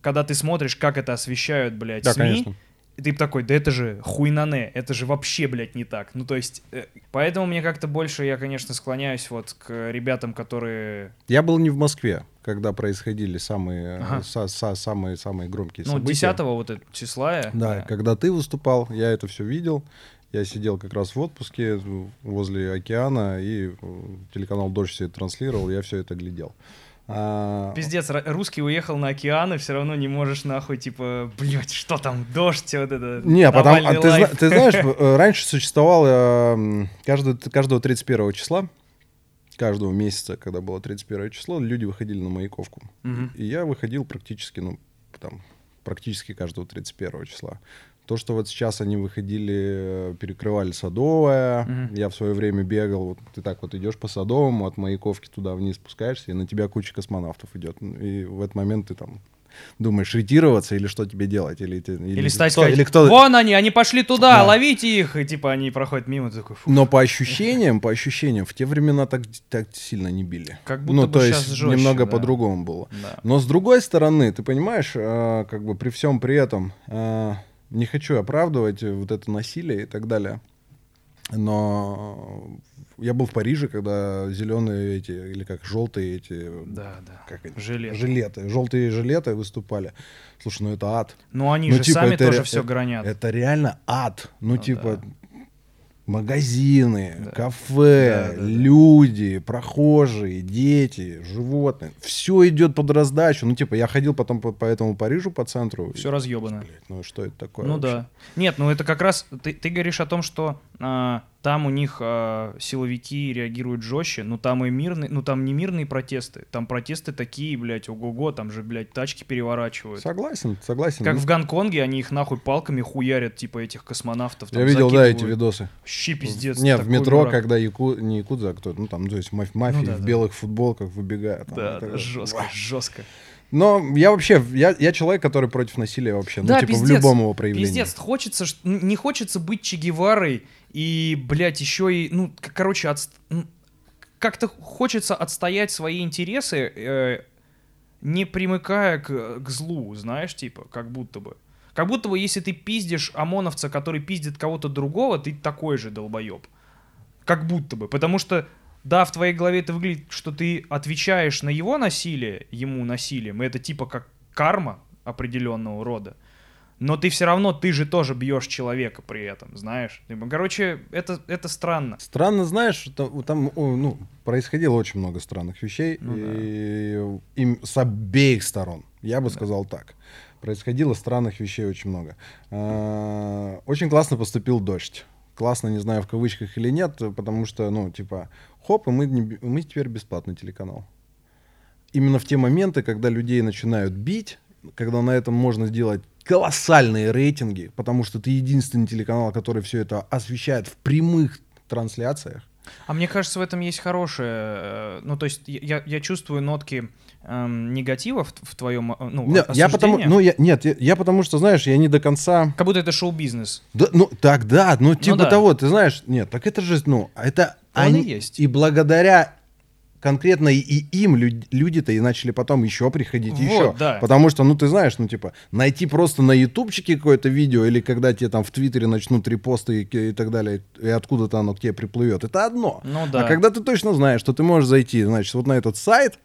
когда ты смотришь, как это освещают, блядь, Да, СМИ, конечно. и ты такой, да это же хуйнане, это же вообще, блядь, не так. Ну, то есть, э, поэтому мне как-то больше, я, конечно, склоняюсь вот к ребятам, которые... Я был не в Москве, когда происходили самые, Ага. э, са- са- самые, самые громкие Ну, события. 10 вот это числа. я- Да, когда ты выступал, я это все видел. Я сидел как раз в отпуске э, возле океана, и э, телеканал «Дождь» все это транслировал, я все это глядел. А, Пиздец, русский уехал на океан, и все равно не можешь нахуй, типа, блядь, что там, дождь, вот это. Не, потому, а Навальный ты, зна- лайф. ты знаешь, *laughs* э, раньше существовало э, каждого, каждого 31 числа, каждого месяца, когда было 31 число, люди выходили на Маяковку. Мгм. И я выходил практически, ну, там, практически каждого 31 числа. То, что вот сейчас они выходили, э, перекрывали Садовое, Мгм. я в свое время бегал, вот ты так вот идешь по Садовому, от Маяковки туда вниз спускаешься, и на тебя куча космонавтов идет. И в этот момент ты там думаешь, ретироваться или что тебе делать? Или, те- Или стать кто- сказать, или кто... вон они, они пошли туда, Да. ловите их, и типа они проходят мимо, такой, фу. Но по ощущениям, по ощущениям, в те времена так, так сильно не били. Как будто ну, бы то есть жестче, немного да. по-другому было. Да. Но с другой стороны, ты понимаешь, э, как бы при всем при этом, э, не хочу оправдывать вот это насилие и так далее, но я был в Париже, когда зеленые эти, или как желтые эти, Да, да. как они? Жилеты. жилеты, желтые жилеты выступали. Слушай, ну это ад. Ну они Ну, же типа, сами это тоже ре- все это- гранят. Это реально ад. Ну, Ну типа, да. Магазины, Да. кафе, Да, да, да. люди, прохожие, дети, животные. Все идет под раздачу. Ну, типа, я ходил потом по, по этому Парижу, по центру. Все и, разъебано. блядь, ну что это такое? Ну вообще? да. Нет, ну это как раз ты, ты говоришь о том, что а, там у них а, силовики реагируют жестче, но там и мирные, ну там не мирные протесты, там протесты такие, блядь, ого-го, там же, блядь, тачки переворачивают. Согласен, согласен. Как Ну, в Гонконге они их нахуй палками хуярят, типа этих космонавтов. там Я видел, да, эти видосы. Вообще пиздец. Нет, в метро, дурак. когда яку... не якудза, а кто ну там, то есть маф- мафии да, в да. белых футболках выбегают. там, Да, так да, жестко, Вау. жестко. Но я вообще, я, я человек, который против насилия вообще. Да, ну, типа, в пиздец, любом его проявлении. Пиздец, хочется, не хочется быть Че Геварой и, блядь, еще и, ну, короче, м, как-то хочется отстоять свои интересы, э, не примыкая к, к злу, знаешь, типа, как будто бы. Как будто бы, если ты пиздишь ОМОНовца, который пиздит кого-то другого, ты такой же долбоеб. Как будто бы. Потому что, да, в твоей голове это выглядит, что ты отвечаешь на его насилие, ему насилием, и это типа как карма определенного рода. Но ты все равно, ты же тоже бьешь человека при этом, знаешь. Короче, это, это странно. Странно, знаешь, там, там, ну, происходило очень много странных вещей, Ну и им с обеих сторон, я бы сказал так. Происходило странных вещей очень много. А, Очень классно поступил дождь. Классно, не знаю, в кавычках или нет, потому что, ну, типа, хоп, и мы, не мы теперь бесплатный телеканал. Именно в те моменты, когда людей начинают бить, когда на этом можно сделать колоссальные рейтинги, потому что ты единственный телеканал, который все это освещает в прямых трансляциях. А мне кажется, в этом есть хорошее... э, Ну, то есть я, я чувствую нотки эм, негатива в, в твоем, э, ну, Не, я потому, ну я, нет, я, я потому что, знаешь, я не до конца. Как будто это шоу-бизнес. Да, ну так да, ну типа да. того, ты знаешь, нет, так это же, ну, это Он и они есть. и благодаря конкретно и им люд- люди-то и начали потом еще приходить Вот, еще, да. потому что, ну ты знаешь, ну типа найти просто на ютубчике какое-то видео или когда тебе там в твиттере начнут репосты и, и так далее и откуда-то оно к тебе приплывет, это одно. Ну да. А когда ты точно знаешь, что ты можешь зайти, значит, вот на этот сайт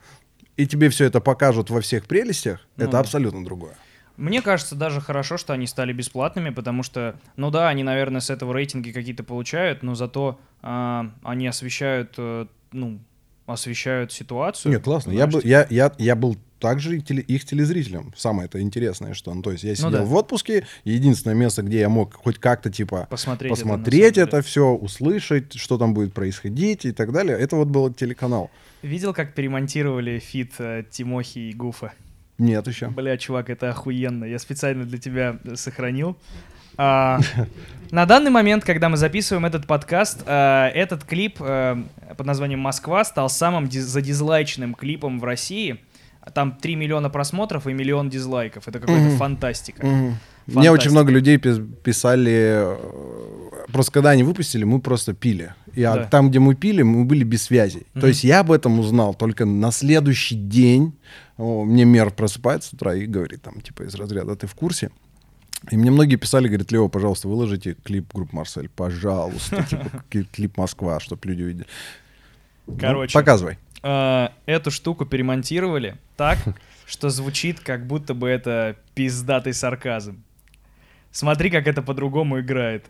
и тебе все это покажут во всех прелестях, Ну это да. абсолютно другое. Мне кажется, даже хорошо, что они стали бесплатными, потому что, ну да, они, наверное, с этого рейтинги какие-то получают, но зато а, они освещают, э, ну, освещают ситуацию. Нет, классно. Я, был, я, я, я был также теле- их телезрителем. Самое это интересное, что, ну, то есть я сидел да. в отпуске, единственное место, где я мог хоть как-то типа посмотреть, это, посмотреть самом это, все, услышать, что там будет происходить и так далее, это вот был телеканал. Видел, как перемонтировали feat э, Тимохи и Гуфа? Нет еще. Бля, чувак, это охуенно. Я специально для тебя э, сохранил. А, *laughs* на данный момент, когда мы записываем этот подкаст, э, этот клип э, под названием «Москва» стал самым диз- задизлайченным клипом в России. Там 3 миллиона просмотров и миллион дизлайков. Это какая-то Мгм. фантастика. Мне Фантастика. очень много людей пис- писали, э, просто когда они выпустили, мы просто пили. И Да. там, где мы пили, мы были без связи. Мгм. То есть я об этом узнал только на следующий день. О, мне мер просыпается с утра и говорит там, типа, из разряда, ты в курсе? И мне многие писали, говорят, Лео, пожалуйста, выложите клип группы Марсель, пожалуйста, *laughs* типа, клип Москва, чтобы люди увидели. Ну, Короче. показывай. Э, Эту штуку перемонтировали так, что звучит, как будто бы это пиздатый сарказм. Смотри, как это по-другому играет.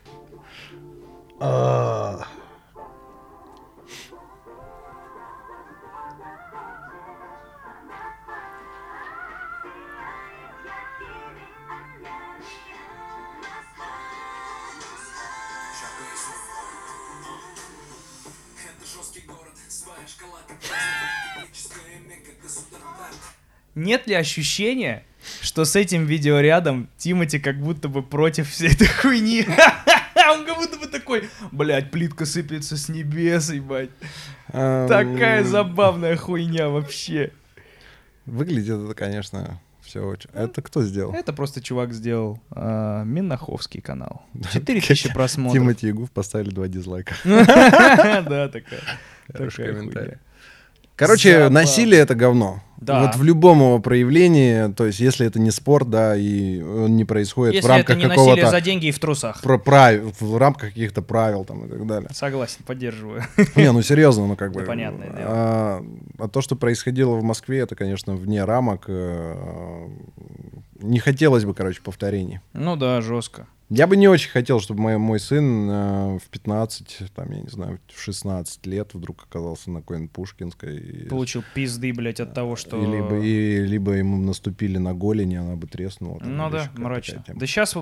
Нет ли ощущения, что с этим видео рядом Тимати как будто бы против всей этой хуйни? *laughs* Он как будто бы такой, блядь, плитка сыпется с небес, ебать. Такая Ам, забавная хуйня вообще. Выглядит это, конечно, все очень... Это кто сделал? Это просто чувак сделал а, Миннаховский канал. *laughs* 4000 просмотров. Тимати и Гуф поставили два дизлайка. *laughs* Да, такая. Хороший такая комментарий. Короче, насилие это говно. Да. Вот в любом его проявлении, то есть если это не спорт, да, и он не происходит в Если это рамках не насилие какого-то за деньги и в трусах. про- правил, в рамках каких-то правил там и так далее. Согласен, поддерживаю. *laughs* Не, ну серьезно, ну как бы. Да, понятное дело. А, а то, что происходило в Москве, это, конечно, вне рамок. э, Не хотелось бы, короче, повторений. Ну да, жестко. Я бы не очень хотел, чтобы мой, мой сын э, в 15, там, я не знаю, в 16 лет вдруг оказался на какой-нибудь Пушкинской. и- Получил пизды, блядь, от того, что... И либо, и, либо ему наступили на голени, она бы треснула. там, Ну да, мрачно. Да сейчас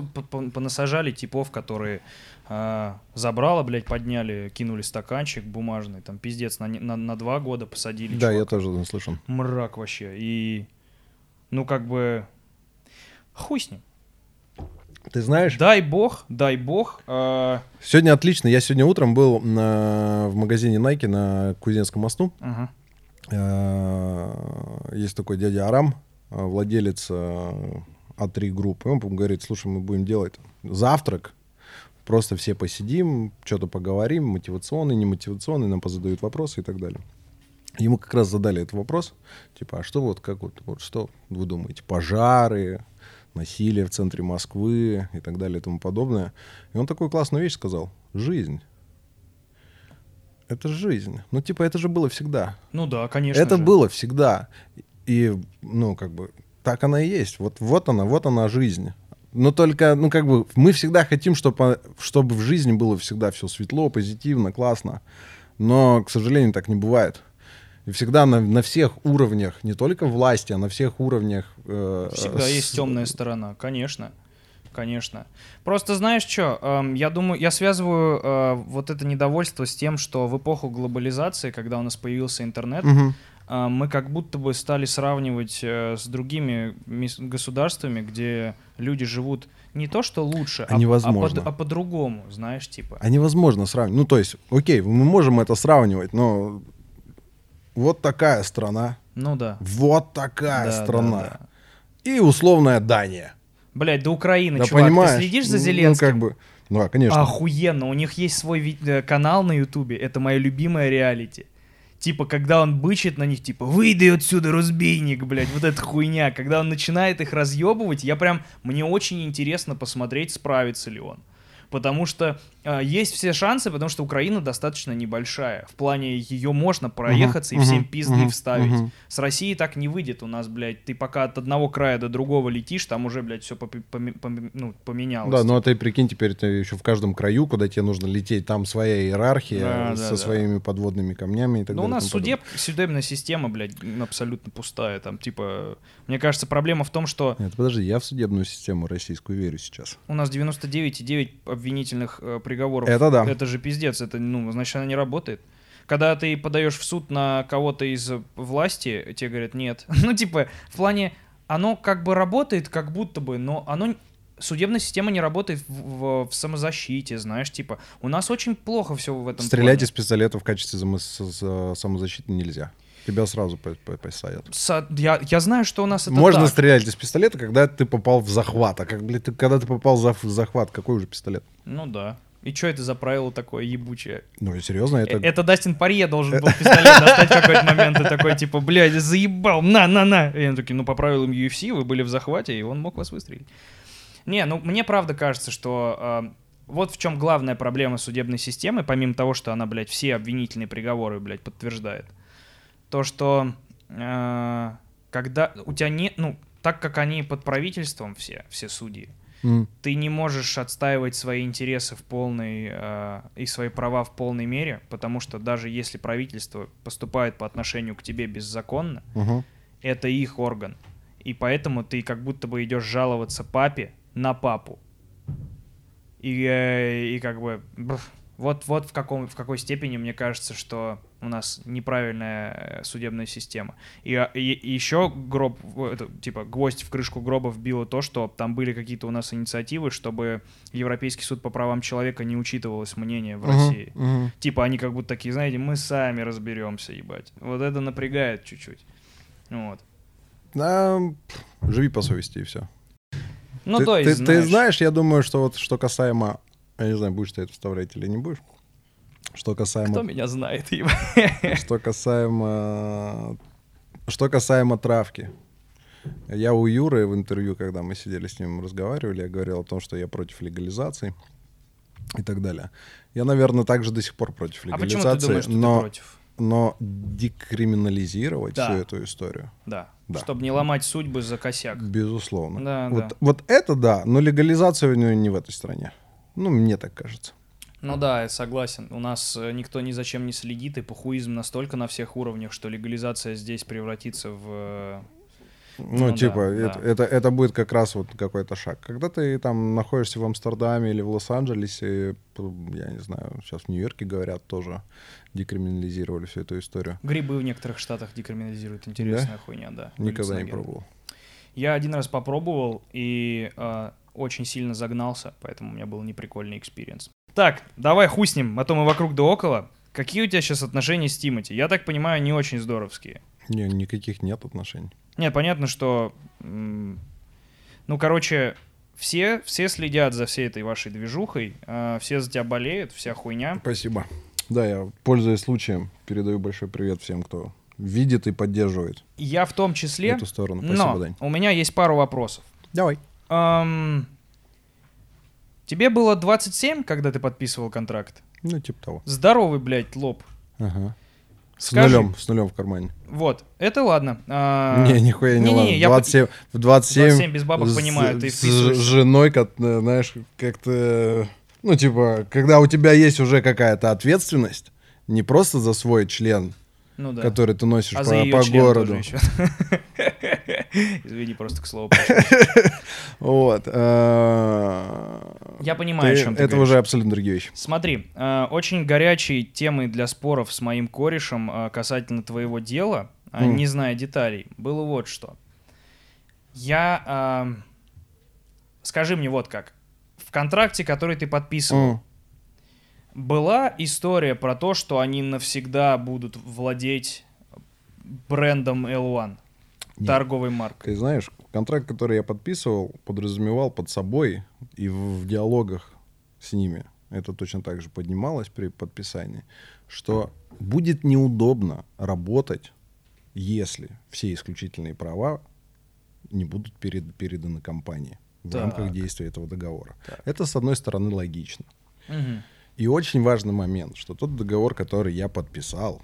понасажали типов, которые а, забрало, блядь, подняли, кинули стаканчик бумажный, там пиздец, на, на, на два года посадили. Да, я чувака. тоже наслышан. Мрак вообще. И, ну, как бы, хуй с ним. Ты знаешь, Дай бог, дай бог. а, сегодня отлично. Я сегодня утром был на- в магазине Nike на Кузнецком мосту. Э, Есть такой дядя Арам, э, владелец э, А3 группы. Он говорит, слушай, мы будем делать завтрак. Просто все посидим, что-то поговорим, мотивационный, немотивационный, нам позадают вопросы и так далее. Ему как раз задали этот вопрос, типа, а что вот, как вот, вот что вы думаете, пожары, насилие в центре Москвы и так далее и тому подобное. И он такую классную вещь сказал, жизнь. Это жизнь. Ну, типа, это же было всегда. Ну да, конечно Это же. было всегда. И, ну, как бы, так она и есть. Вот, вот она, вот она жизнь. Но только, ну, как бы, мы всегда хотим, чтобы, чтобы в жизни было всегда все светло, позитивно, классно. Но, к сожалению, так не бывает. И всегда на, на всех уровнях, не только власти, а на всех уровнях... э, Всегда с- есть темная сторона, конечно. Конечно. Просто знаешь что, я думаю, я связываю э, вот это недовольство с тем, что в эпоху глобализации, когда у нас появился интернет, э, мы как будто бы стали сравнивать э, с другими государствами, где люди живут не то что лучше, А а, невозможно. а, под- а по-другому, знаешь, типа. А невозможно сравнивать. Ну, то есть, окей, мы можем это сравнивать, но вот такая страна, Ну да. вот такая Да, страна. да, да. И условная Дания. Блять, до Украины, да чувак, понимаешь? ты следишь за Ну, Зеленским? как бы, ну, да, конечно. Охуенно, у них есть свой ви- э, канал на Ютубе, это моя любимая реалити. Типа, когда он бычит на них, типа, выйди отсюда, разбийник, блядь, вот эта хуйня. Когда он начинает их разъебывать, я прям, мне очень интересно посмотреть, справится ли он. Потому что э, есть все шансы, потому что Украина достаточно небольшая. В плане ее можно проехаться Мгм, и всем мгм, пизды мгм, вставить. мгм. С Россией так не выйдет у нас, блядь. Ты пока от одного края до другого летишь, там уже, блядь, все ну, поменялось. Да, ну а ты прикинь, теперь ты еще в каждом краю, куда тебе нужно лететь, там своя иерархия Да, со да, да. своими подводными камнями и так Ну, у далее. и нас тому судеб, судебная система, блядь, абсолютно пустая. Там, типа, мне кажется, проблема в том, что. Нет, подожди, я в судебную систему российскую верю сейчас. у нас 99,9 обвинительных э, приговоров. Это да. Это же пиздец. Это, ну, значит, она не работает. Когда ты подаешь в суд на кого-то из власти, тебе говорят нет. *laughs* Ну, типа, в плане, оно как бы работает, как будто бы, но оно судебная система не работает в, в- в самозащите, знаешь, типа, у нас очень плохо все в этом Стрелять плане. из пистолета в качестве зам- с- с- самозащиты нельзя. Тебя сразу по- по- посадят. Са- я, я знаю, что у нас это Можно так. стрелять из пистолета, когда ты попал в захват. А как, блядь, ты, когда ты попал в зах- в захват, какой уже пистолет? Ну да. И что это за правило такое ебучее? Ну, серьезно, Э, это... Это, Дастин Парье должен был пистолет достать в какой-то момент и такой, типа, блядь, заебал, на, на, на. И они такие, ну, по правилам UFC вы были в захвате, и он мог вас выстрелить. Не, ну, мне правда кажется, что э, вот в чем главная проблема судебной системы, помимо того, что она, блядь, все обвинительные приговоры, блядь, подтверждает. То, что э, когда у тебя нет, ну, так как они под правительством все, все судьи, М. ты не можешь отстаивать свои интересы в полной э, и свои права в полной мере, потому что даже если правительство поступает по отношению к тебе беззаконно, Мгм. это их орган. И поэтому ты как будто бы идешь жаловаться папе на папу. И, э, и как бы бф, вот, вот в, каком, в какой степени мне кажется, что у нас неправильная э, судебная система. И, а, и- и еще гроб, это, типа гвоздь в крышку гроба вбило то, что там были какие-то у нас инициативы, чтобы Европейский суд по правам человека не учитывалось мнение в Мгм, России. мгм. Типа они как будто такие, знаете, мы сами разберемся, ебать. Вот это напрягает чуть-чуть. Вот. Да, живи по совести и все. Ну, ты, то есть, ты- ты знаешь, я думаю, что вот что касаемо... Я не знаю, будешь ты это вставлять или не будешь. Что касаемо... кто меня знает, ебать. *laughs* Что касаемо... Что касаемо травки. Я у Юры в интервью, когда мы сидели с ним разговаривали, я говорил о том, что я против легализации и так далее. Я, наверное, также до сих пор против А легализации, почему ты думаешь, что но, ты против? но декриминализировать Да. всю эту историю, Да. Да. Чтобы не ломать судьбы за косяк. безусловно. Да, вот, да. вот это да, но легализация у нее не в этой стране. Ну, мне так кажется. Ну да, я согласен. У нас э, никто ни за чем не следит, и похуизм настолько на всех уровнях, что легализация здесь превратится в... э, Ну, Ну типа, да, это, да. Это, это будет как раз вот какой-то шаг. Когда ты там находишься в Амстердаме или в Лос-Анджелесе, я не знаю, сейчас в Нью-Йорке говорят, тоже декриминализировали всю эту историю. Грибы в некоторых штатах декриминализируют. Интересная хуйня, да. Никогда не пробовал. Я один раз попробовал и э, очень сильно загнался, поэтому у меня был неприкольный experience. Так, давай хуй с ним, а то мы вокруг да около. Какие у тебя сейчас отношения с Тимати? Я так понимаю, не очень здоровские. Не, никаких нет отношений. Нет, понятно, что... Ну, короче, все, все следят за всей этой вашей движухой, э, все за тебя болеют, вся хуйня. Спасибо. Да, я, пользуясь случаем, передаю большой привет всем, кто видит и поддерживает Я в том числе, эту сторону. Спасибо, но Дань. у меня есть пару вопросов. Давай. Ам, Тебе было 27, когда ты подписывал контракт? Ну, типа того. Здоровый, блядь, лоб. Ага. С Скажи. нулем, с нулем в кармане. Вот, это ладно. А, не, нихуя не, не-не-не, ладно. я 27, в 27, 27 без бабок с- понимаю, ты с женой, как, э, знаешь, как-то... Ну, типа, когда у тебя есть уже какая-то ответственность, не просто за свой член, Ну да. который ты носишь а по, по городу. *laughs* *laughs* Извини, просто к слову. *laughs* Вот. э, Я понимаю, о чем ты Это уже абсолютно другие вещи. Смотри, э, очень горячие темы для споров с моим корешем э, касательно твоего дела, не зная деталей, было вот что. Я... скажи мне вот как. В контракте, который ты подписывал, была история про то, что они навсегда будут владеть брендом L1, Нет. торговой маркой. Ты знаешь, контракт, который я подписывал, подразумевал под собой и в, в диалогах с ними, это точно так же поднималось при подписании, что будет неудобно работать, если все исключительные права не будут перед- переданы компании. в Так. рамках действия этого договора. Так. Это, с одной стороны, логично. Мгм. И очень важный момент, что тот договор, который я подписал,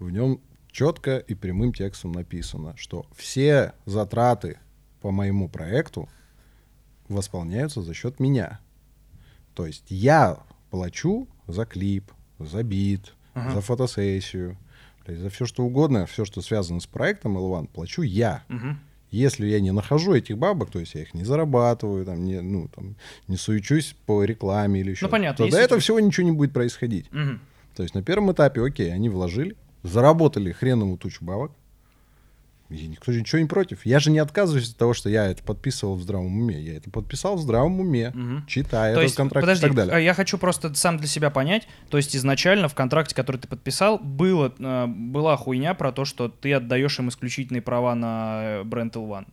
в нем четко и прямым текстом написано, что все затраты по моему проекту восполняются за счет меня. То есть я плачу за клип, за бит, Ага. за фотосессию, за все что угодно, все, что связано с проектом L1, плачу я. Мгм. Если я не нахожу этих бабок, то есть я их не зарабатываю, там, не, ну, там, не суечусь по рекламе или еще, Ну, понятно, то до этого ты- всего ничего не будет происходить. Мгм. То есть на первом этапе, окей, они вложили, заработали хреновую тучу бабок, и никто же ничего не против. Я же не отказываюсь от того, что я это подписывал в здравом уме. Я это подписал в здравом уме, Мгм. читая То этот есть, контракт подожди, и так далее. а я хочу просто сам для себя понять. То есть изначально в контракте, который ты подписал, было, э, была хуйня про то, что ты отдаешь им исключительные права на э, бренд L1.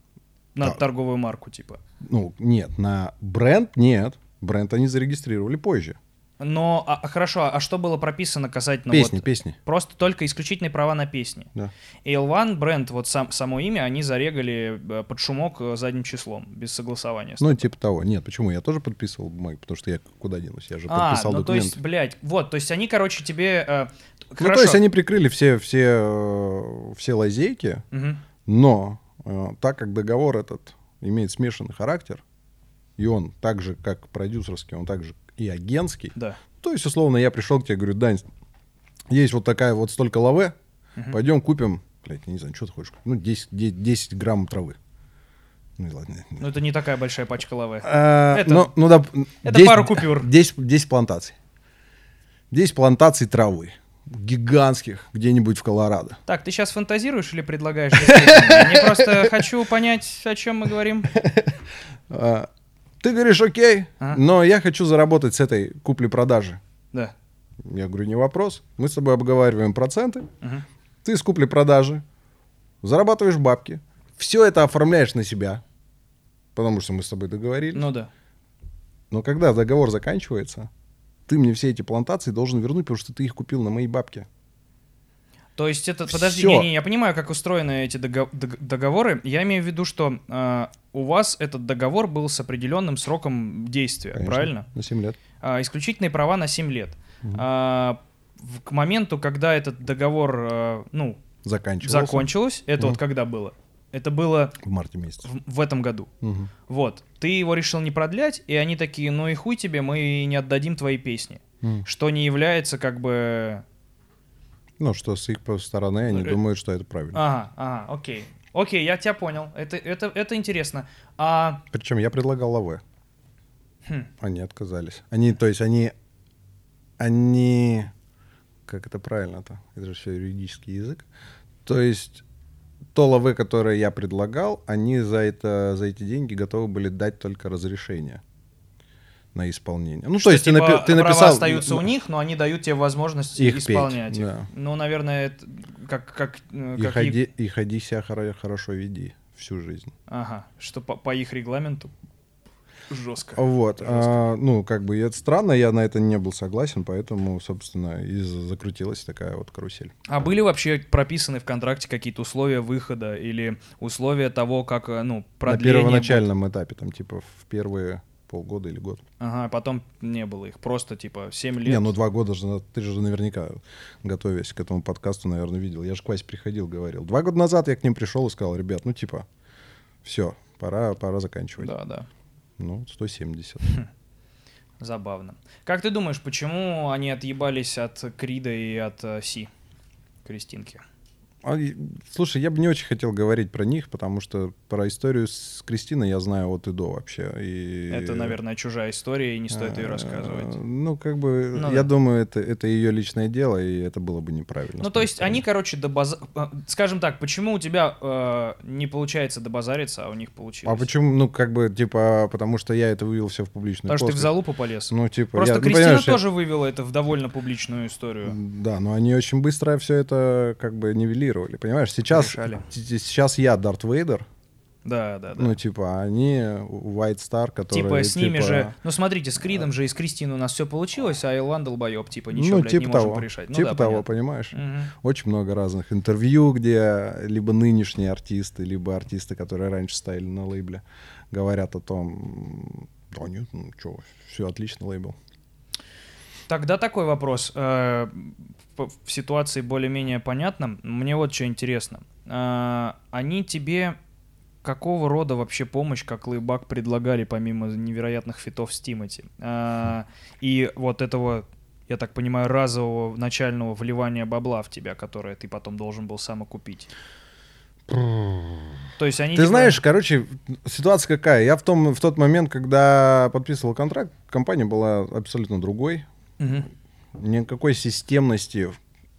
На Да. торговую марку, типа. Ну, нет, на бренд нет. Бренд они зарегистрировали позже. Но, а, а хорошо, а что было прописано касательно песни, вот, песни. Просто только исключительные права на песни. Да. И L1 бренд, вот сам, само имя, они зарегали э, под шумок э, задним числом, без согласования. Ну, типа того. Нет, почему? Я тоже подписывал бумаги, потому что я куда денусь? Я же а, подписал ну то документ. есть, блядь, вот, то есть они, короче, тебе... э, Ну, хорошо. то есть они прикрыли все, все, э, все лазейки, Мгм. но э, так как договор этот имеет смешанный характер, и он так же, как продюсерский, он также и агентский, Да. то есть, условно, я пришел к тебе, говорю, Дань, есть вот такая вот столько лаве, пойдем купим, блядь, я не знаю, что ты хочешь, ну, 10, 10, 10 грамм травы. Ну, ладно. Ну это не такая большая пачка лавы. А, это- ну, ну, да, это пару купюр. 10, 10 плантаций. 10 плантаций травы. Гигантских, где-нибудь в Колорадо. Так, ты сейчас фантазируешь или предлагаешь? Мне просто хочу понять, о чем мы говорим. *laughs* Ты говоришь, окей, Ага. но я хочу заработать с этой купли-продажи. Да. Я говорю, не вопрос. Мы с тобой обговариваем проценты. Мгм. Ты с купли-продажи зарабатываешь бабки. Все это оформляешь на себя. Потому что мы с тобой договорились. Ну да. Но когда договор заканчивается, ты мне все эти плантации должен вернуть, потому что ты их купил на мои бабки. То есть это, подожди, Всё. не, не, я понимаю, как устроены эти дого- дог- договоры. Я имею в виду, что э, у вас этот договор был с определенным сроком действия, Конечно, правильно? На 7 лет. А, исключительные права на 7 лет. А, в- к моменту, когда этот договор, э, ну, Заканчивался. закончилось, это вот Мгм. когда было? Это было В марте месяце. в, в этом году. Мгм. Вот. Ты его решил не продлять, и они такие, ну и хуй тебе, мы не отдадим твои песни. М. Что не является как бы... Ну, что с их стороны, они Э, думают, что это правильно. Ага, ага, окей. Окей, я тебя понял. Это, это, это интересно. А... Причем я предлагал лаве. хм, Они отказались. Они, то есть они... Они... Как это правильно-то? Это же все юридический язык. То есть то лаве, которое я предлагал, они за, это, за эти деньги готовы были дать только разрешение на исполнение. Ну, что, то есть типа, ты, напи- ты права написал... остаются у них, но они дают тебе возможность Их петь, исполнять их. да. Ну, наверное, это как... как, э, И как ходи, и ходи себя хоро- хорошо веди всю жизнь. Ага, что по, по их регламенту жестко. Вот. а, ну, как бы это странно, я на это не был согласен, поэтому, собственно, и за- закрутилась такая вот карусель. А были вообще прописаны в контракте какие-то условия выхода или условия того, как, э, ну, На продление... первоначальном этапе, там, типа, в первые полгода или год. Ага, потом не было их, просто, типа, 7 лет. Не, ну два года же, ты же наверняка, готовясь к этому подкасту, наверное, видел. Я же к Васе приходил, говорил. Два года назад я к ним пришел и сказал, ребят, ну, типа, все, пора, пора заканчивать. Да, да. Ну, 170. Забавно. Как ты думаешь, почему они отъебались от Крида и от э, Си? Кристинки. А, слушай, я бы не очень хотел говорить про них, потому что про историю с Кристиной я знаю от и до вообще. И... Это, наверное, чужая история, и не стоит ее А, рассказывать. Ну, как бы, Ну я да. думаю, это, это ее личное дело, и это было бы неправильно. Ну, то есть они, короче, добаза... э, Скажем так, почему у тебя э, не получается добазариться, а у них получилось? А почему, ну, как бы, типа, потому что я это вывел все в публичную Потому что ты в залупу полез. Ну, типа, Просто я- ну, Кристина я- тоже вывела это в довольно публичную историю. Да, но они очень быстро все это как бы нивелировали. Понимаешь, сейчас, Решали. сейчас я Дарт Вейдер, Да, да, да. Ну, типа, они White Star, которые... типа с ними же... Ну, смотрите, с Кридом же и с Кристиной у нас все получилось, а Илван долбоеб, типа, ничего, ну, блядь, типа не того. можем порешать. Ну, типа да, того, понятно. понимаешь? Мгм. Очень много разных интервью, где либо нынешние артисты, либо артисты, которые раньше стояли на лейбле, говорят о том, да нет, ну что, все отлично, лейбл. Тогда такой вопрос. В ситуации более-менее понятно. Мне вот что интересно. Э, Они тебе какого рода вообще помощь, как Лейбак, предлагали, помимо невероятных фитов с Тимати? Э, И вот этого, я так понимаю, разового начального вливания бабла в тебя, которое ты потом должен был сам окупить. То есть они... Ты знаешь, короче, ситуация какая? Я в, том, в тот момент, когда подписывал контракт, компания была абсолютно другой. Мгм. Никакой системности,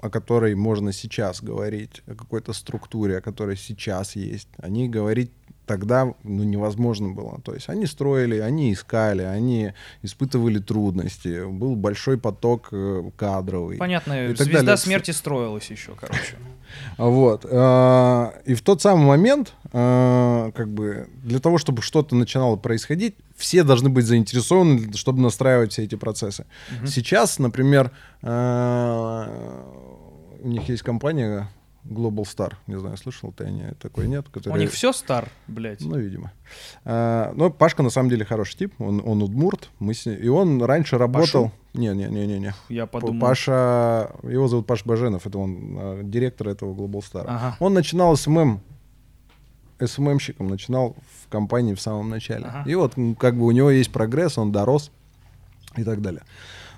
о которой можно сейчас говорить, о какой-то структуре, о которой сейчас есть, они говорить тогда ну, невозможно было. То есть они строили, они искали, они испытывали трудности, был большой поток э, кадровый. Понятно, и звезда далее. смерти строилась еще, короче. *laughs* Вот. э, И в тот самый момент, э, как бы, для того, чтобы что-то начинало происходить, все должны быть заинтересованы, чтобы настраивать все эти процессы. Сейчас, например, у них есть компания Global Star. Не знаю, слышал ты о ней такой нет? У Которая... них все star, блядь. Ну, видимо. А, но Пашка на самом деле хороший тип. Он, он удмурт. Мы с ним- И он раньше работал... Не-не-не-не. Я подумал. Паша... Его зовут Паш Баженов. Это он а, директор этого Global Star. Ага. Он начинал SMM. СММщиком начинал в компании в самом начале. Ага. И вот как бы у него есть прогресс, он дорос и так далее.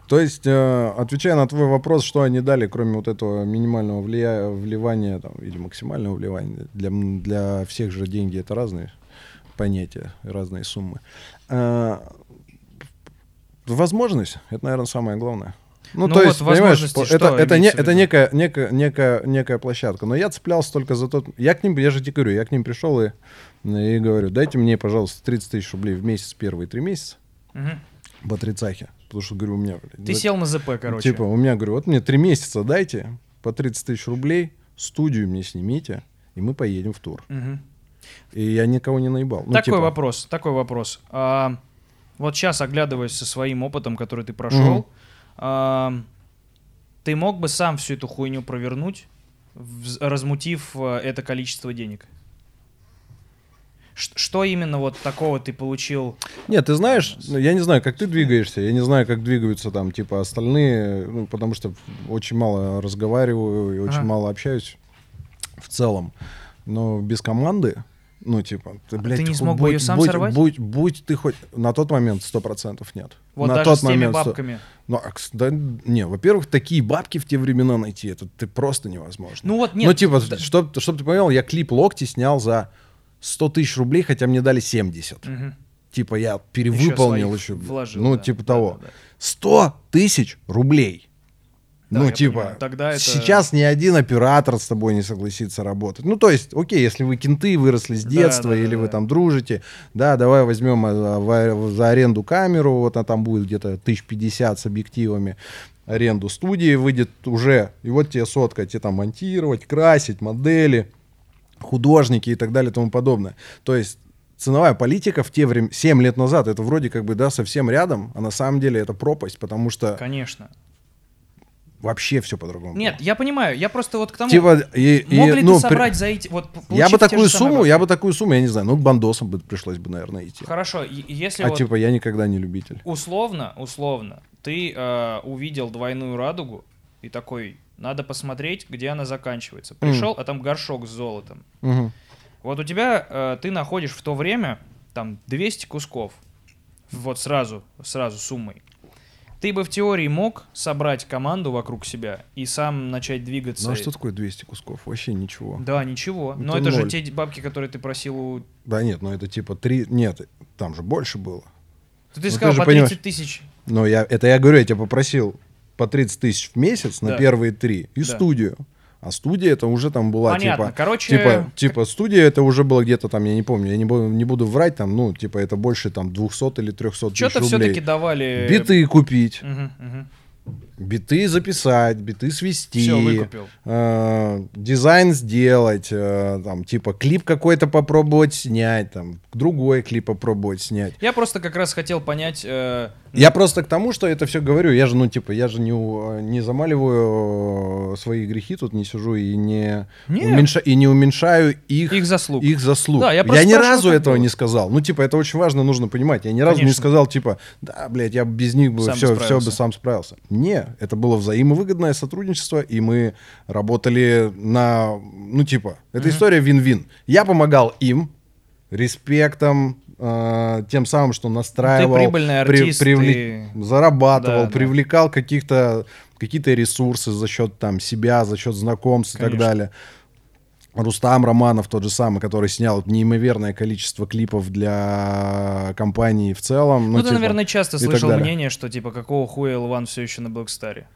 То есть, э, отвечая на твой вопрос, что они дали, кроме вот этого минимального влия... вливания там, или максимального вливания, для, для всех же деньги это разные понятия, разные суммы. Э, возможность, это, наверное, самое главное. Ну, Ну то вот есть, понимаешь, это, это, не, это некая, некая, некая, некая площадка. Но я цеплялся только за тот... Я к ним, я же тебе говорю, я к ним пришел и, и говорю, дайте мне, пожалуйста, 30 тысяч рублей в месяц первые три месяца Мгм. по тридцахе. Потому что, говорю, у меня... Ты за- сел на ЗП, короче. Типа, у меня, говорю, вот мне три месяца дайте по 30 тысяч рублей, студию мне снимите, и мы поедем в тур. Мгм. И я никого не наебал. Ну, такой типа, вопрос, такой вопрос. А, вот сейчас, оглядываясь со своим опытом, который ты прошел, а, ты мог бы сам всю эту хуйню провернуть, размутив а, это количество денег? Что именно вот такого ты получил? Нет, ты знаешь, ну, я не знаю, как ты двигаешься, я не знаю, как двигаются там, типа, остальные, ну, потому что очень мало разговариваю и очень Ага. мало общаюсь в целом. Но без команды, ну, типа, ты, блядь, А не смог бы будь- её сам будь, сорвать? Будь, будь ты хоть... На тот момент сто процентов нет. Вот на даже тот с теми момент бабками. Ну, а, да, не, во-первых, такие бабки в те времена найти, это ты просто невозможно. Ну вот нет. ну, типа, да- чтоб, чтоб ты понял, я клип «Локти» снял за 100 тысяч рублей, хотя мне дали 70. Мгм. Типа я перевыполнил своих еще. вложил, ну, да. типа Да, того. да, да. 100 тысяч рублей. Да, ну, типа, понимаю. Тогда это- сейчас ни один оператор с тобой не согласится работать. Ну, то есть, окей, если вы кенты, выросли с Да, детства, да, да, или вы да. там дружите, да, давай возьмем а, в- за аренду камеру, вот она там будет где-то 1050 с объективами, аренду студии выйдет уже, и вот тебе сотка, тебе там монтировать, красить, модели, художники и так далее и тому подобное. То есть ценовая политика в те времена, 7 лет назад, это вроде как бы, да, совсем рядом, а на самом деле это пропасть, потому что Конечно. вообще все по-другому. Нет, я понимаю, я просто вот к тому... Типа, и, и, Мог ли ну, ты при- собрать за эти... Вот, Я бы такую самые сумму, я бы такую сумму, я не знаю, ну, к бандосам бы пришлось бы, наверное, идти. Хорошо, и- если А вот типа я никогда не любитель. условно, условно, ты э, увидел двойную радугу и такой, надо посмотреть, где она заканчивается. Пришел, а там горшок с золотом. Мгм. Вот у тебя, э, ты находишь в то время там 200 кусков. Вот сразу, сразу суммой. Ты бы в теории мог собрать команду вокруг себя и сам начать двигаться. Ну а что такое 200 кусков? Вообще ничего. Да, ничего. Но Это это же ноль. те бабки, которые ты просил у... Да нет, ну это типа 3... Нет, там же больше было. Ты, ты сказал же по понимаешь. 30 тысяч. Но я, это я говорю, я тебя попросил по 30 тысяч в месяц на Да. первые три и Да. студию. А студия это уже там была Понятно. типа... Короче, Типа, типа студия это уже было где-то там, я не помню, я не буду, не буду врать там, ну, типа это больше там 200 или 300 тысяч что-то рублей. все-таки давали... Биты купить, Мгм, мгм. Биты записать, биты свести, Все, выкупил. э, дизайн сделать, э, там, типа, клип какой-то попробовать снять, там, другой клип попробовать снять. Я просто как раз хотел понять... э, Я просто к тому, что это все говорю, я же, ну, типа, я же не, не замаливаю э, свои грехи, тут не сижу и не, Не. уменьша- и не уменьшаю их, их заслуг. их заслуг. Да, я я ни разу этого было. не сказал. Ну, типа, это очень важно, нужно понимать. Я ни разу не Конечно. сказал, типа, да, блядь, я без них бы Сам все, все бы сам справился. Не, это было взаимовыгодное сотрудничество, и мы работали на, ну, типа, это история вин-вин. Я помогал им респектом, э, тем самым, что настраивал, прибыльный артист, привле- ты- зарабатывал, Да, да. привлекал каких-то какие-то ресурсы за счет там себя, за счет знакомств и так Конечно. далее. Рустам Романов тот же самый, который снял неимоверное количество клипов для компании в целом. Ну, ты, типа, наверное, часто слышал мнение, что типа какого хуя Элван все еще на Блэкстаре.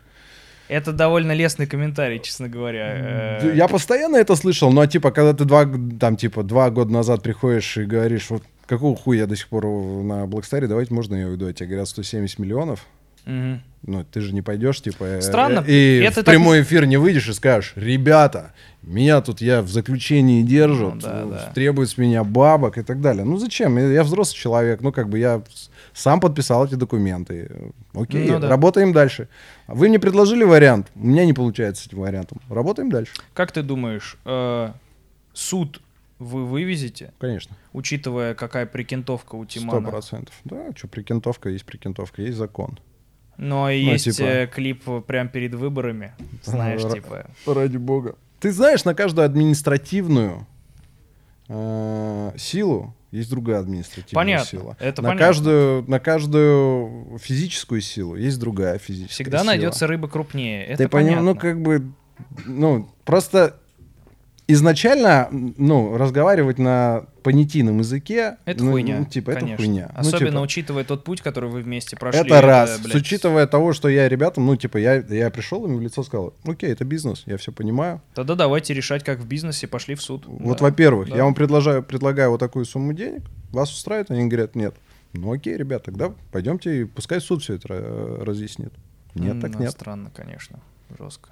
Это довольно лестный комментарий, честно говоря. Э, Я постоянно это слышал, но типа, когда ты два, там, типа, два года назад приходишь и говоришь, вот какого хуя я до сих пор на Блэкстаре, давайте можно я уйду, а тебе говорят 170 миллионов. Мгм. Ну, ты же не пойдешь, типа, э, Странно. и Это в так- прямой эфир не выйдешь и скажешь, ребята, меня тут я в заключении держат, Ну, да, да. требуют с меня бабок и так далее. Ну, зачем? Я, я взрослый человек, ну, как бы я сам подписал эти документы. Окей, Ну, да. работаем дальше. Вы мне предложили вариант, у меня не получается с этим вариантом. Работаем дальше, Как ты думаешь, э, суд вы вывезете, конечно. учитывая, какая прикентовка у Сто Тимана? процентов. Да, что, прикентовка есть прикентовка, есть закон. Но Ну, есть типа- э, клип прям перед выборами, знаешь, Ра- типа... Ради бога. Ты знаешь, на каждую административную э, силу есть другая административная Понятно, сила. это на понятно. каждую на каждую физическую силу есть другая физическая Всегда сила. найдется рыба крупнее. Это Ты понимаешь, понятно. ну как бы, ну просто изначально, ну разговаривать на понятийном языке, Это ну, хуйня. ну, типа конечно. это хуйня. Ну, Особенно типа, учитывая тот путь, который вы вместе прошли. это раз. блядь, С учитывая того, что я ребятам, ну, типа, я, я пришел им в лицо сказал, окей, это бизнес, я все понимаю. Тогда давайте решать, как в бизнесе, пошли в суд. Вот, Да. во-первых, да. я вам предлагаю, предлагаю вот такую сумму денег, вас устраивает? Они говорят, нет. Ну, окей, ребят, тогда пойдемте, и пускай суд все это э, разъяснит. Нет, так ну, нет. Странно, конечно. Жестко.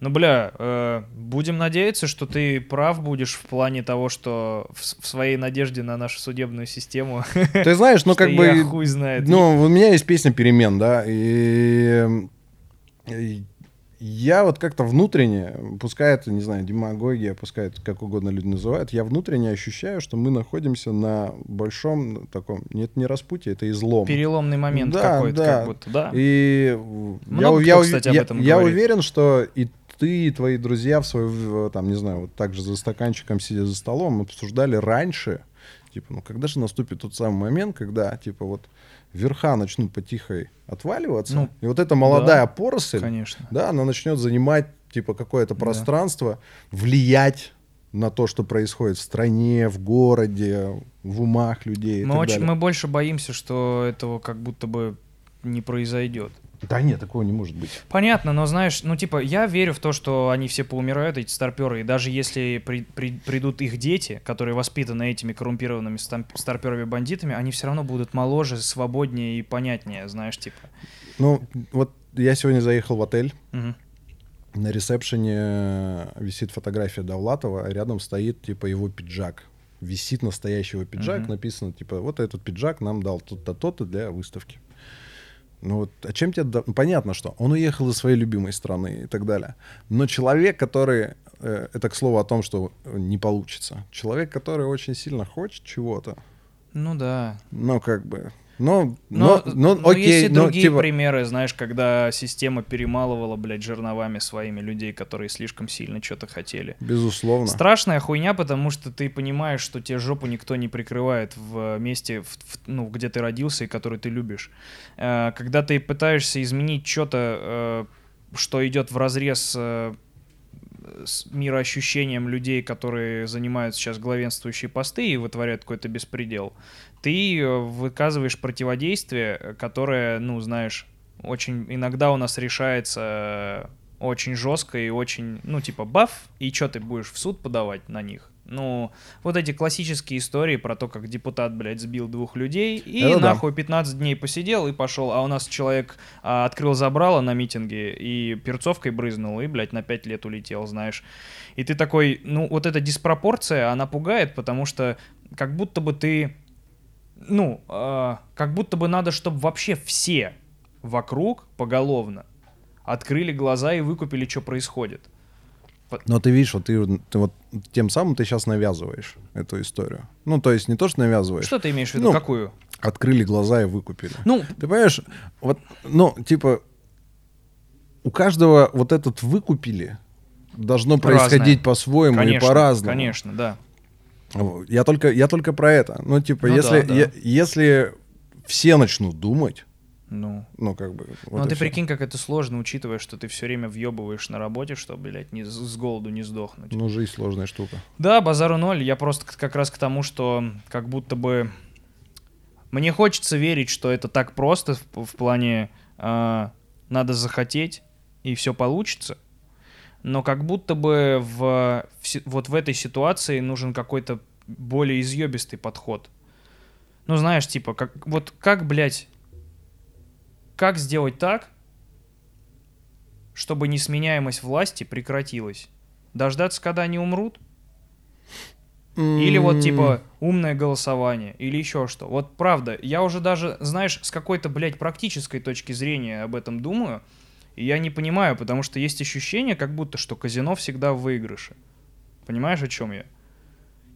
Ну, бля, э, будем надеяться, что ты прав будешь в плане того, что в, в своей надежде на нашу судебную систему. *laughs* Ты знаешь, ну, как бы, хуй знает. ну, у меня есть песня «Перемен», да, и, и я вот как-то внутренне, пускай это, не знаю, демагогия, пускай это как угодно люди называют, я внутренне ощущаю, что мы находимся на большом таком, нет, не распутье, это излом. Переломный момент Да, какой-то, да. как будто, да. И я, Много у- кто, я, кстати, об я- этом я говорит. уверен, что и ты, и твои друзья в свое, в- там, не знаю, вот так же за стаканчиком сидя за столом, обсуждали раньше, типа, ну когда же наступит тот самый момент, когда, типа, вот верха начнут потихой отваливаться, Ну, и вот эта молодая да, поросль, Конечно. да, она начнет занимать, типа, какое-то Да. пространство, влиять на то, что происходит в стране, в городе, в умах людей Мы, очень, далее. мы больше боимся, что этого как будто бы не произойдет. Да нет, такого не может быть. Понятно, но знаешь, ну типа, я верю в то, что они все поумирают, эти старперы, и даже если при- при- придут их дети, которые воспитаны этими коррумпированными стам- старперами-бандитами, они все равно будут моложе, свободнее и понятнее, знаешь, типа. Ну, вот я сегодня заехал в отель, Мгм. на ресепшене висит фотография Довлатова, а рядом стоит, типа, его пиджак. Висит настоящий его пиджак, Мгм. написано, типа, вот этот пиджак нам дал то-то, то-то для выставки. Ну вот, а чем тебе... да- ну, понятно, что он уехал из своей любимой страны и так далее. Но человек, который... э, это к слову о том, что не получится. Человек, который очень сильно хочет чего-то, Ну да. ну, как бы... Ну, Но, но, ну, но окей, есть и ну, другие типа, примеры, знаешь, когда система перемалывала, блядь, жерновами своими людей, которые слишком сильно что-то хотели. безусловно. Страшная хуйня, потому что ты понимаешь, что тебе жопу никто не прикрывает в месте, в- в- ну, где ты родился и который ты любишь. Э, Когда ты пытаешься изменить что-то, э, что идет в разрез э, с мироощущением людей, которые занимают сейчас главенствующие посты и вытворяют какой-то беспредел, ты э, выказываешь противодействие, э, которое, ну, знаешь, очень иногда у нас решается очень жестко и очень, ну, типа, баф, и что ты будешь в суд подавать на них? Ну, вот эти классические истории про то, как депутат, блядь, сбил двух людей и Это да. нахуй 15 дней посидел и пошел, а у нас человек а, открыл забрало на митинге и перцовкой брызнул и, блядь, на 5 лет улетел, знаешь. И ты такой, ну, вот эта диспропорция, она пугает, потому что как будто бы ты, ну, а, как будто бы надо, чтобы вообще все вокруг поголовно открыли глаза и выкупили, что происходит. Но ты видишь, вот ты, ты вот тем самым ты сейчас навязываешь эту историю. Ну, то есть не то, что навязываешь. Что ты имеешь в виду? Ну, Какую? Открыли глаза и выкупили. Ну, Ты понимаешь, вот, ну, типа, у каждого вот этот выкупили должно происходить по-своему и по-разному. конечно, да. Я только, я только про это. Ну, типа, Ну если, да, да. е- если все начнут думать, Ну, ну, как бы... вот ну ты всё. прикинь, как это сложно, учитывая, что ты все время въебываешь на работе, чтобы, блядь, не, с- голоду не сдохнуть. Ну, жизнь сложная штука. Да, базару ноль. Я просто как раз к тому, что как будто бы мне хочется верить, что это так просто в, в плане а, надо захотеть и все получится. Но как будто бы в, в вот в этой ситуации нужен какой-то более изъебистый подход. Ну, знаешь, типа, как, вот как, блядь, как сделать так, чтобы несменяемость власти прекратилась? Дождаться, когда они умрут? Или вот типа умное голосование, или еще что. Вот правда, я уже даже, знаешь, с какой-то, блядь, практической точки зрения об этом думаю, и я не понимаю, потому что есть ощущение, как будто, что казино всегда в выигрыше. Понимаешь, о чем я?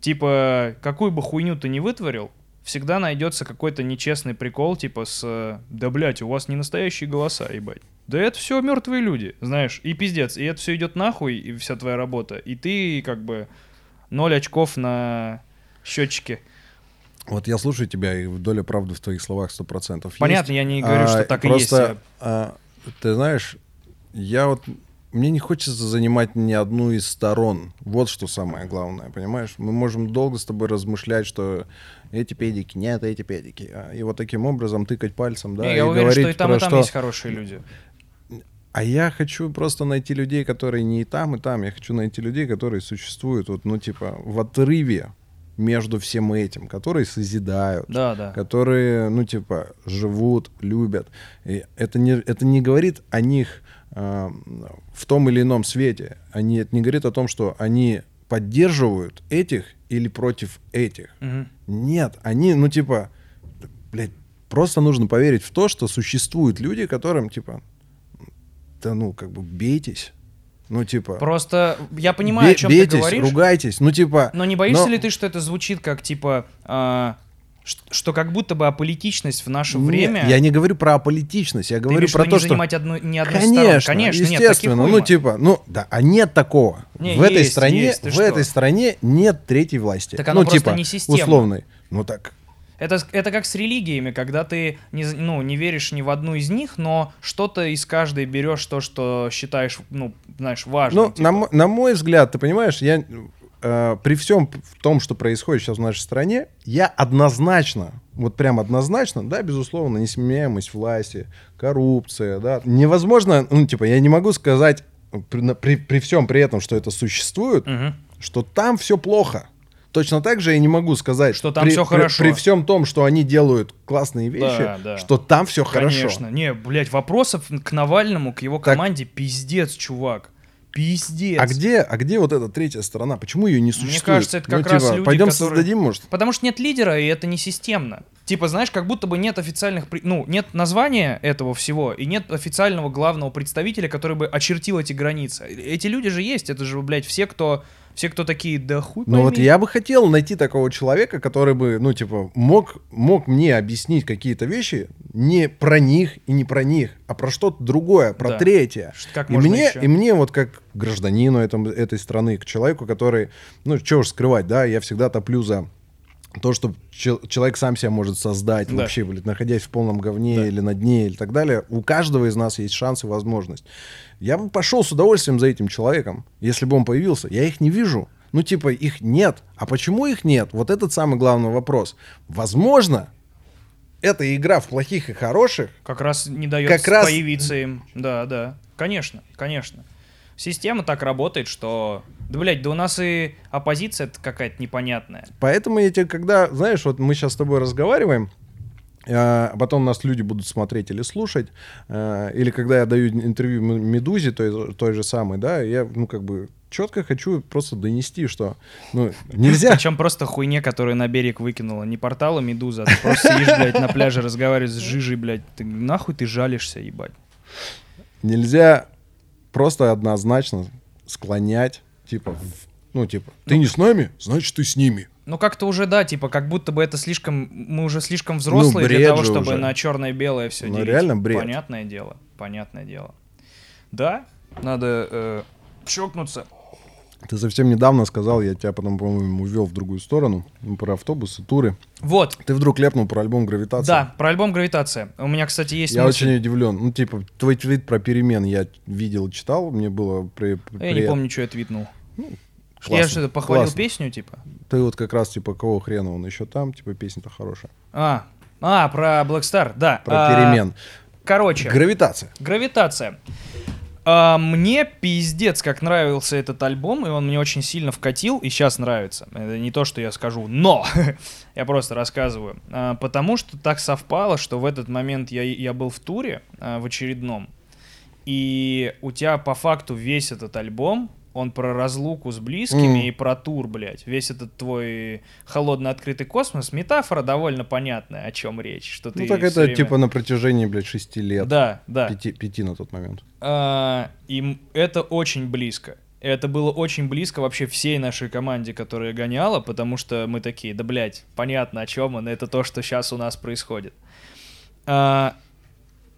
Типа, какую бы хуйню ты ни вытворил, всегда найдется какой-то нечестный прикол, типа с «Да, блядь, у вас не настоящие голоса, ебать». Да это все мертвые люди, знаешь, и пиздец, и это все идет нахуй, и вся твоя работа, и ты как бы ноль очков на счетчике. Вот я слушаю тебя, и доля правды в твоих словах 100% есть. Понятно, я не говорю, А, что так и просто, есть. а, ты знаешь, я вот мне не хочется занимать ни одну из сторон. Вот что самое главное, понимаешь? Мы можем долго с тобой размышлять, что эти педики, нет, эти педики. А, И вот таким образом тыкать пальцем, да, Не, и я уверен, что говорить и там, про и там что- есть хорошие люди. А я хочу просто найти людей, которые не и там, и там. Я хочу найти людей, которые существуют, вот, ну, типа, в отрыве между всем этим, которые созидают, Да, да. которые, ну, типа, живут, любят. И это не, это не говорит о них э, в том или ином свете. Они, это не говорит о том, что они поддерживают этих или против этих. Мгм. Нет, они, ну, типа, блядь, просто нужно поверить в то, что существуют люди, которым, типа, да ну, как бы, бейтесь. Ну, типа, Просто я понимаю, бе- о чем бейтесь, ты говоришь. ругайтесь. Ну, типа... Но не боишься но- ли ты, что это звучит как типа, а, ш- что как будто бы аполитичность в наше Нет, время. Я не говорю про аполитичность, я говорю про то, не что... занимать одну, ни одной Конечно, стороны. Конечно, нет, естественно. ну, уйма. типа, ну, да, а нет такого. Не, в этой есть, стране, есть, в что? этой стране нет третьей власти. Так оно ну, просто типа, не системно. условной. Ну, так, Это, это как с религиями, когда ты не, ну, не веришь ни в одну из них, но что-то из каждой берешь то, что считаешь, ну, знаешь, важным. Ну, типа. на, на мой взгляд, ты понимаешь, я э, при всем в том, что происходит сейчас в нашей стране, я однозначно, вот прям однозначно, да, безусловно, несменяемость власти, коррупция, да, невозможно, ну, типа, я не могу сказать при, на- при, при всем при этом, что это существует, Мгм. что там все плохо. Точно так же я не могу сказать, Что там при, при- хорошо. При, всем том, что они делают классные вещи, Да, да. что там все хорошо. Конечно. Не, блядь, вопросов к Навальному, к его Так. команде пиздец, чувак. Пиздец. А где, а где вот эта третья сторона? Почему ее не существует? кажется, это как ну, раз типа, люди, пойдем которые- создадим, может? Потому что нет лидера, и это не системно. Типа, знаешь, как будто бы нет официальных... Ну, нет названия этого всего, и нет официального главного представителя, который бы очертил эти границы. Эти люди же есть, это же, блядь, все, кто... Все, кто такие, да хуй Ну вот пойми». я бы хотел найти такого человека, который бы, ну, типа, мог, мог мне объяснить какие-то вещи не про них и не про них, а про что-то другое, про Да. третье. Как И мне, ещё? и мне вот как гражданину этом, этой страны, к человеку, который, ну, что уж скрывать, да, я всегда топлю за то, что чел- человек сам себя может создать Да. вообще, блядь, находясь в полном говне Да. или на дне или так далее. У каждого из нас есть шанс и возможность. Я бы пошел с удовольствием за этим человеком, если бы он появился. Я их не вижу. Ну, типа, их нет. А почему их нет? Вот этот самый главный вопрос. Возможно, эта игра в плохих и хороших, Как раз не дает Как раз- появиться им. Да, да. Конечно, конечно. Система так работает, что... Да, блядь, да у нас и оппозиция какая-то непонятная. Поэтому я тебе, когда, знаешь, вот мы сейчас с тобой разговариваем, а потом нас люди будут смотреть или слушать, э, или когда я даю интервью Медузе, той, той же самой, да, я, ну, как бы, четко хочу просто донести, что, ну, нельзя... Причем просто хуйне, которую на берег выкинула. Не портала Медуза, а ты просто сидишь, блядь, на пляже разговариваешь с жижей, блядь. Ты нахуй ты жалишься, ебать. Нельзя просто однозначно склонять, типа, в- ну, типа, ты не с нами, значит, ты с ними. Ну как-то уже, да, типа, как будто бы это слишком... Мы уже слишком взрослые для бред того, чтобы уже. на черное-белое все Ну, делить. реально бред. Понятное дело, понятное дело. Да, надо э, чокнуться. Ты совсем недавно сказал, я тебя потом, по-моему, увел в другую сторону, ну, про автобусы, туры. Вот, Ты вдруг ляпнул про альбом «Гравитация». да, про альбом «Гравитация». У меня, кстати, есть Я мысль. очень удивлен. Ну, типа, твой твит про перемен я видел, читал, мне было при, Я не помню, что я твитнул. Классно, Я что-то похвалил классно. песню, типа? Ты вот как раз, типа, кого хрена он еще там, типа, песня-то хорошая. А, а, про Black Star, да. Про А, перемен. Короче, Гравитация. Гравитация. А, мне пиздец, как нравился этот альбом, и он мне очень сильно вкатил, и сейчас нравится. Это не то, что я скажу, но *laughs* я просто рассказываю. А, потому что так совпало, что в этот момент я, я был в туре, а, в очередном, и у тебя по факту весь этот альбом, он про разлуку с близкими Мгм. и про тур, блядь. Весь этот твой холодно открытый космос, метафора довольно понятная, о чем речь. Что Ну, ты так это, время- типа, на протяжении, блядь, шести лет. Да, да. Пяти, пяти на тот момент. А, и это очень близко. Это было очень близко вообще всей нашей команде, которая гоняла, потому что мы такие, да, блядь, понятно, о чем он, это то, что сейчас у нас происходит. А,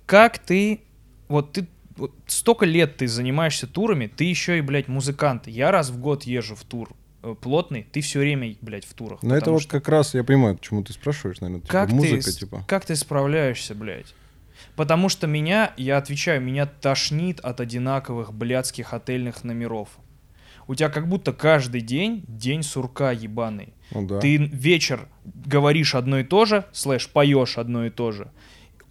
как ты, вот ты, вот столько лет ты занимаешься турами, ты еще и, блядь, музыкант. Я раз в год езжу в тур э, плотный, ты все время, блядь, в турах. Но это потому вот что- как раз, я понимаю, почему ты спрашиваешь, наверное, типа, как музыка, ты, типа. Как ты справляешься, блядь? Потому что меня, я отвечаю, меня тошнит от одинаковых блядских отельных номеров. У тебя как будто каждый день день сурка ебаный. Ну да. Ты вечер говоришь одно и то же, слэш, поешь одно и то же.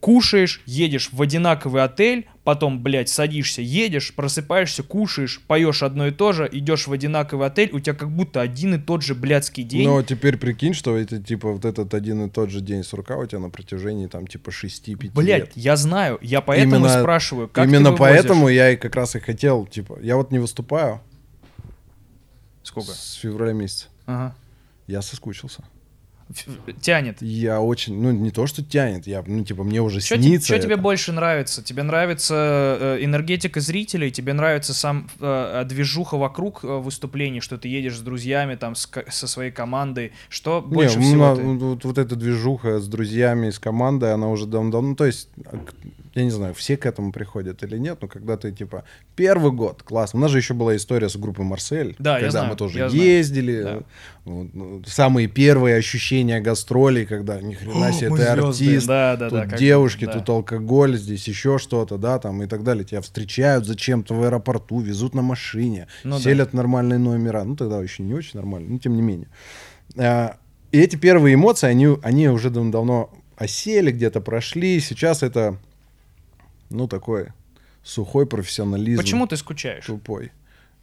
Кушаешь, едешь в одинаковый отель, потом, блядь, садишься, едешь, просыпаешься, кушаешь, поешь одно и то же, идешь в одинаковый отель, у тебя как будто один и тот же блядский день. Но теперь прикинь, что это, типа, вот этот один и тот же день сурка у тебя на протяжении, там, типа, 6-5 Блять, лет. я знаю, я поэтому Именно- спрашиваю, как Именно поэтому я и как раз и хотел, типа, я вот не выступаю Сколько? с февраля месяца. Ага. Я соскучился. Тянет. Я очень, ну, не то, что тянет, я, ну, типа, мне уже Что снится тебе это. больше нравится? Тебе нравится э, энергетика зрителей, тебе нравится сам э, движуха вокруг э, выступлений, что ты едешь с друзьями, там, с со своей командой. Что Не, больше у всего меня ты- вот, вот эта движуха с друзьями, с командой, она уже давно, ну, то есть, а, я не знаю, все к этому приходят или нет, но когда ты, типа, первый год, класс. У нас же еще была история с группой Марсель, Да, я когда знаю, мы тоже я знаю. ездили, Да. вот, ну, самые первые ощущения гастролей, когда ни хрена себе, ты звезды. артист, Да, да, тут да, как- девушки, да. тут алкоголь, здесь еще что-то, да, там и так далее. Тебя встречают зачем-то в аэропорту, везут на машине, Ну да. селят в нормальные номера. Ну, тогда еще не очень нормально, но тем не менее. А, И эти первые эмоции, они, они уже дав- давно осели, где-то прошли. Сейчас это, ну, такой сухой профессионализм. Почему ты скучаешь? Тупой.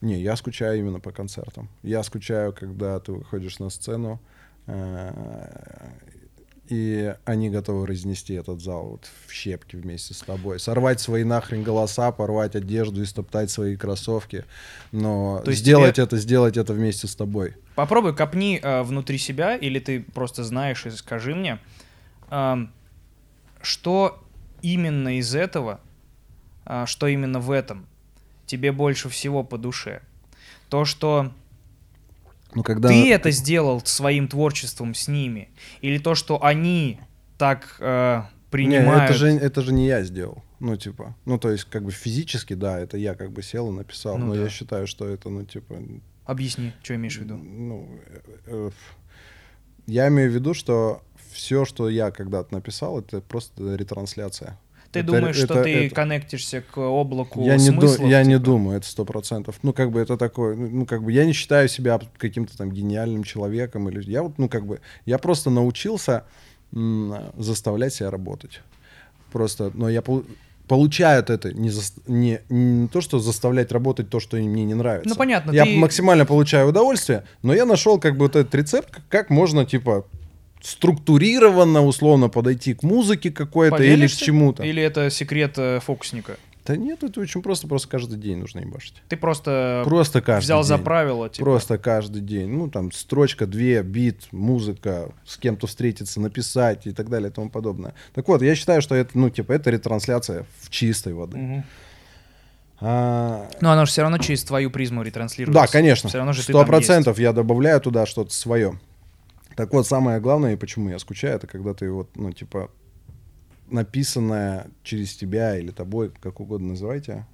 Не, я скучаю именно по концертам. Я скучаю, когда ты выходишь на сцену, э, и они готовы разнести этот зал вот в щепки вместе с тобой. Сорвать свои нахрен голоса, порвать одежду и стоптать свои кроссовки. Но То есть сделать тебе- это, сделать это вместе с тобой. Попробуй копни э, внутри себя, или ты просто знаешь и скажи мне, ам, что именно из этого, а, что именно в этом тебе больше всего по душе. То, что Ну, когда... ты это сделал своим творчеством с ними, или то, что они так э, Не, принимают. это же, это же не я сделал. Ну, типа, ну, то есть, как бы физически, да, это я как бы сел и написал. Ну но да. я считаю, что это, ну, типа, Объясни, что имеешь в виду. Ну, э, э, я имею в виду, что все, что я когда-то написал, это просто ретрансляция. Ты это- думаешь, что это- ты это- коннектишься к облаку Я, не, ду- смыслов? я не типа? думаю, это сто процентов. Ну, как бы это такое, ну, ну, как бы я не считаю себя каким-то там гениальным человеком. Или, я вот, ну, как бы, я просто научился заставлять себя работать. Просто, но я пол- получают это не, зас- не, не то, что заставлять работать то, что мне не нравится. Ну, понятно, Я ты- максимально получаю удовольствие, но я нашел как бы вот этот рецепт, как можно, типа, структурированно, условно подойти к музыке какой-то или к чему-то. Или это секрет э, фокусника? Да нет, это очень просто, просто каждый день нужно ебашить. Ты просто, Просто каждый взял за день. правило, типа. Просто каждый день. Ну, там, строчка, две, бит, музыка, с кем-то встретиться, написать и так далее и тому подобное. Так вот, я считаю, что это, ну, типа, это ретрансляция в чистой воды. А, Но оно же все равно через твою призму ретранслируется. да, конечно. Все равно же Сто процентов я добавляю туда что-то свое. Так вот, самое главное, и почему я скучаю, это когда ты вот, ну, типа, написанное через тебя или тобой, как угодно называйте,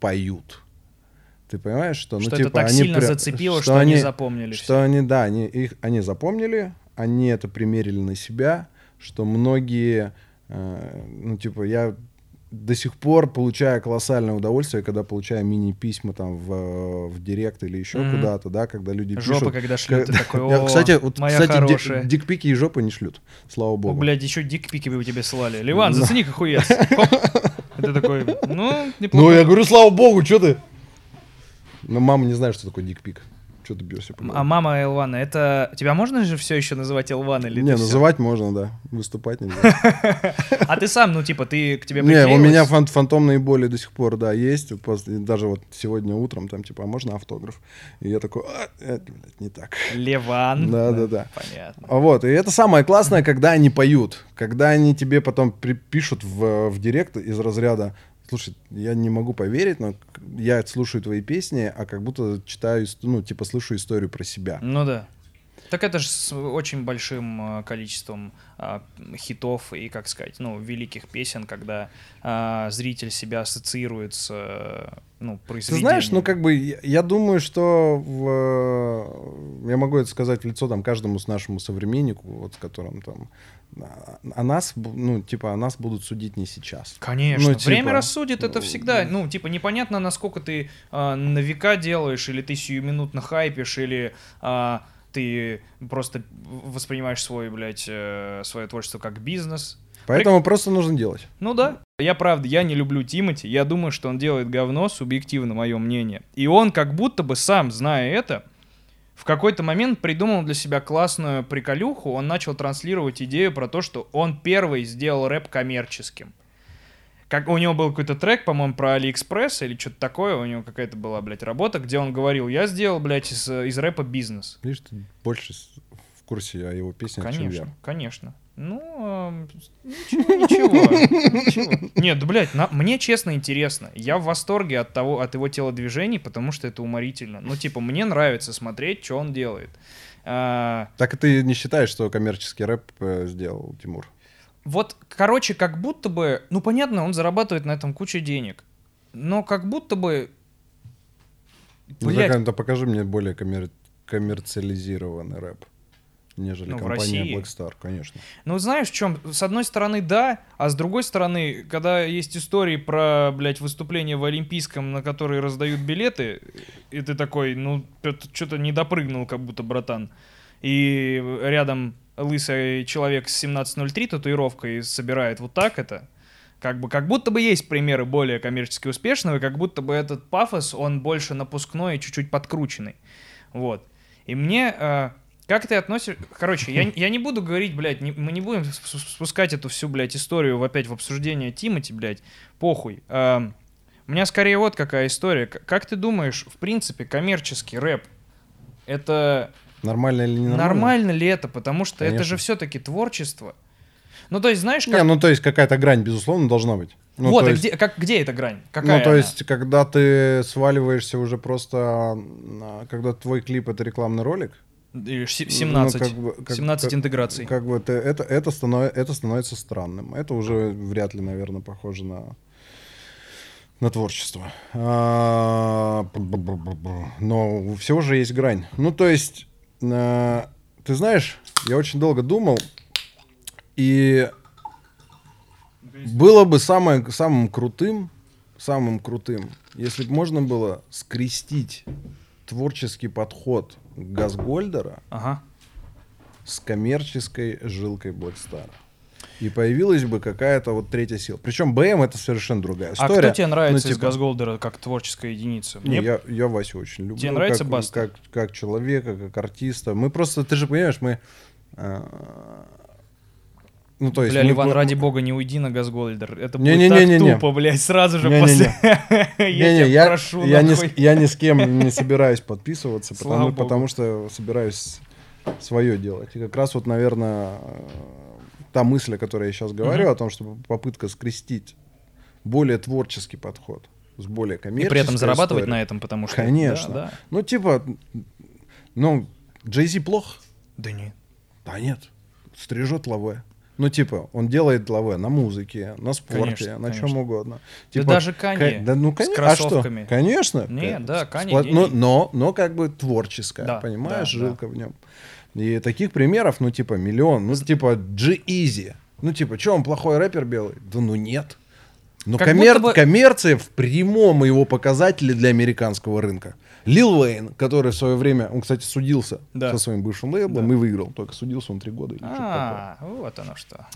поют. Ты понимаешь, что, ну, Что типа, это так они сильно пря- зацепило, что они запомнили Что всё. они, да, они, их, они запомнили, они это примерили на себя, что многие, э, ну, типа, я до сих пор получаю колоссальное удовольствие, когда получаю мини-письма там в, в директ или еще Мгм. куда-то, да, когда люди Жопы, пишут. когда шлют, Ка- *laughs* такой, Я, «О, кстати, вот, моя кстати, хорошая». дикпики и жопы не шлют, слава О, богу. блядь, еще дикпики бы тебе слали. Ливан, Да. зацени хуец. *laughs* Хоп. И ты такой, ну, неплохо. Ну, я говорю, слава богу, что ты? Но мама не знает, что такое дикпик. Что ты бьешься? А мама Элвана, это... Тебя можно же все еще называть Элван или Не, называть можно, да. Выступать нельзя. *laughs* А ты сам, ну, типа, ты к тебе Не, у меня фан- фантомные боли до сих пор, да, есть. Даже вот сегодня утром там, типа, а можно автограф? И я такой, «А, это, блядь, не так. Леван. Да-да-да. Понятно. А Вот, и это самое классное, когда они поют. Когда они тебе потом пишут в, в директ из разряда Слушай, я не могу поверить, но я слушаю твои песни, а как будто читаю, ну, типа, слышу историю про себя. Ну да. Так это же с очень большим э, количеством а, хитов и, как сказать, ну, великих песен, когда а, зритель себя ассоциирует с, э, ну, Ты произведением. знаешь, ну как бы я, я думаю, что в, я могу это сказать в лицо там каждому с нашему современнику, вот с которым там а, о нас, ну типа о нас будут судить не сейчас. Конечно, Ну, типа, время рассудит это ну, всегда. Ну, типа, непонятно, насколько ты а, на века делаешь, или ты сиюминутно хайпишь, или а, ты просто воспринимаешь свой, блядь, э, свое творчество как бизнес. Поэтому просто нужно делать. Ну да. Я правда, я не люблю Тимати. Я думаю, что он делает говно, субъективно мое мнение. И он как будто бы сам, зная это, в какой-то момент придумал для себя классную приколюху. Он начал транслировать идею про то, что он первый сделал рэп коммерческим. Как у него был какой-то трек, по-моему, про Алиэкспресс или что-то такое, у него какая-то была, блядь, работа, где он говорил, я сделал, блядь, из, из рэпа бизнес. Видишь, ты больше в курсе о его песнях, чем Конечно, я. конечно. Ну, эм, ничего, ничего, ничего. Нет, блядь, на- мне честно интересно. Я в восторге от того, от его телодвижений, потому что это уморительно. Ну, типа, мне нравится смотреть, что он делает. А, Так и ты не считаешь, что коммерческий рэп э, сделал Тимур? Вот, короче, как будто бы, ну, понятно, он зарабатывает на этом кучу денег, но как будто бы, Ну, блядь, а, да покажи мне более коммер- коммерциализированный рэп, нежели Ну, компания? Black Star, конечно. Ну, знаешь, в чем? С одной стороны, да, а с другой стороны, когда есть истории про, блядь, выступления в Олимпийском, на которые раздают билеты, и ты такой, ну, что-то не допрыгнул, как будто, братан. И рядом лысый человек с 1703 татуировкой собирает вот так это. Как бы, как будто бы есть примеры более коммерчески успешного, и как будто бы этот пафос, он больше напускной и чуть-чуть подкрученный. Вот. И мне... э, как ты относишь... Короче, я, я не буду говорить, блядь, не- мы не будем спускать эту всю, блядь, историю в- опять в обсуждение Тимати, блядь. Похуй. Эм, у меня скорее вот какая история. Как ты думаешь, в принципе, коммерческий рэп, это Нормально или не нормально, нормально? ли это? Потому что это Конечно. же все-таки творчество. Ну, то есть, знаешь, Не, как... ну то есть какая-то грань, безусловно, должна быть. Ну, вот, а есть- где, как, где эта грань? Какая ну, то она? есть, когда ты сваливаешься уже просто, а, когда твой клип это рекламный ролик, Или ш- ну, 17. как бы- как- 17 как- интеграций. Как бы это, это, это, станов- это становится странным. Это уже вряд ли, наверное, похоже на, на творчество. А. Но у всего же есть грань. Ну, то есть, а, ты знаешь, я очень долго думал, и было бы самое, самым крутым, самым крутым, если бы можно было скрестить творческий подход Газгольдера Ага. с коммерческой жилкой Blackstar. И появилась бы какая-то вот третья сила. Причем БМ это совершенно другая А история. кто тебе нравится Ну, из типа- Газголдера как творческая единица? Не, Мне я, я Васю очень люблю. Тебе нравится как, Баста? Как, как человека, как артиста. Мы просто, ты же понимаешь, мы... а, ну, то есть... Бля, мы- Ливан, мы- ради бога, не уйди на Газголдер. Это будет Не-не-не-не-не. так тупо, блядь, сразу же Не-не-не. после... *laughs* Я Не-не, тебя я, прошу, я, нахуй. я ни с кем не собираюсь подписываться, потому, потому что собираюсь свое делать. И как раз вот, наверное, та мысль, о которой я сейчас говорю, Мгм. о том, что попытка скрестить более творческий подход с более И коммерческой при этом зарабатывать историей. на этом, потому что... Конечно. Да, да. Ну, типа, ну, Джей Зи плох? Да нет. Да нет, стрижет лаве. Ну, типа, он делает лаве на музыке, на спорте, Конечно, на чем конечно. угодно. Да Типа, даже Канье Ка- Да, ну, с конечно. А что? кроссовками. Конечно. Не, Ка- да, Канье спло- но, но, но как бы творческая, Да, понимаешь, да, да. жилка в нем. И таких примеров, ну, типа, миллион. Ну, типа, G-Easy. Ну, типа, что, он плохой рэпер белый? Да ну нет. Но Как коммер- бы- коммерция в прямом его показателе для американского рынка. Лил Уэйн, который в свое время, он, кстати, судился Да. со своим бывшим лейблом Да. и выиграл. Только судился он три года. или что-то такое. А, вот оно что.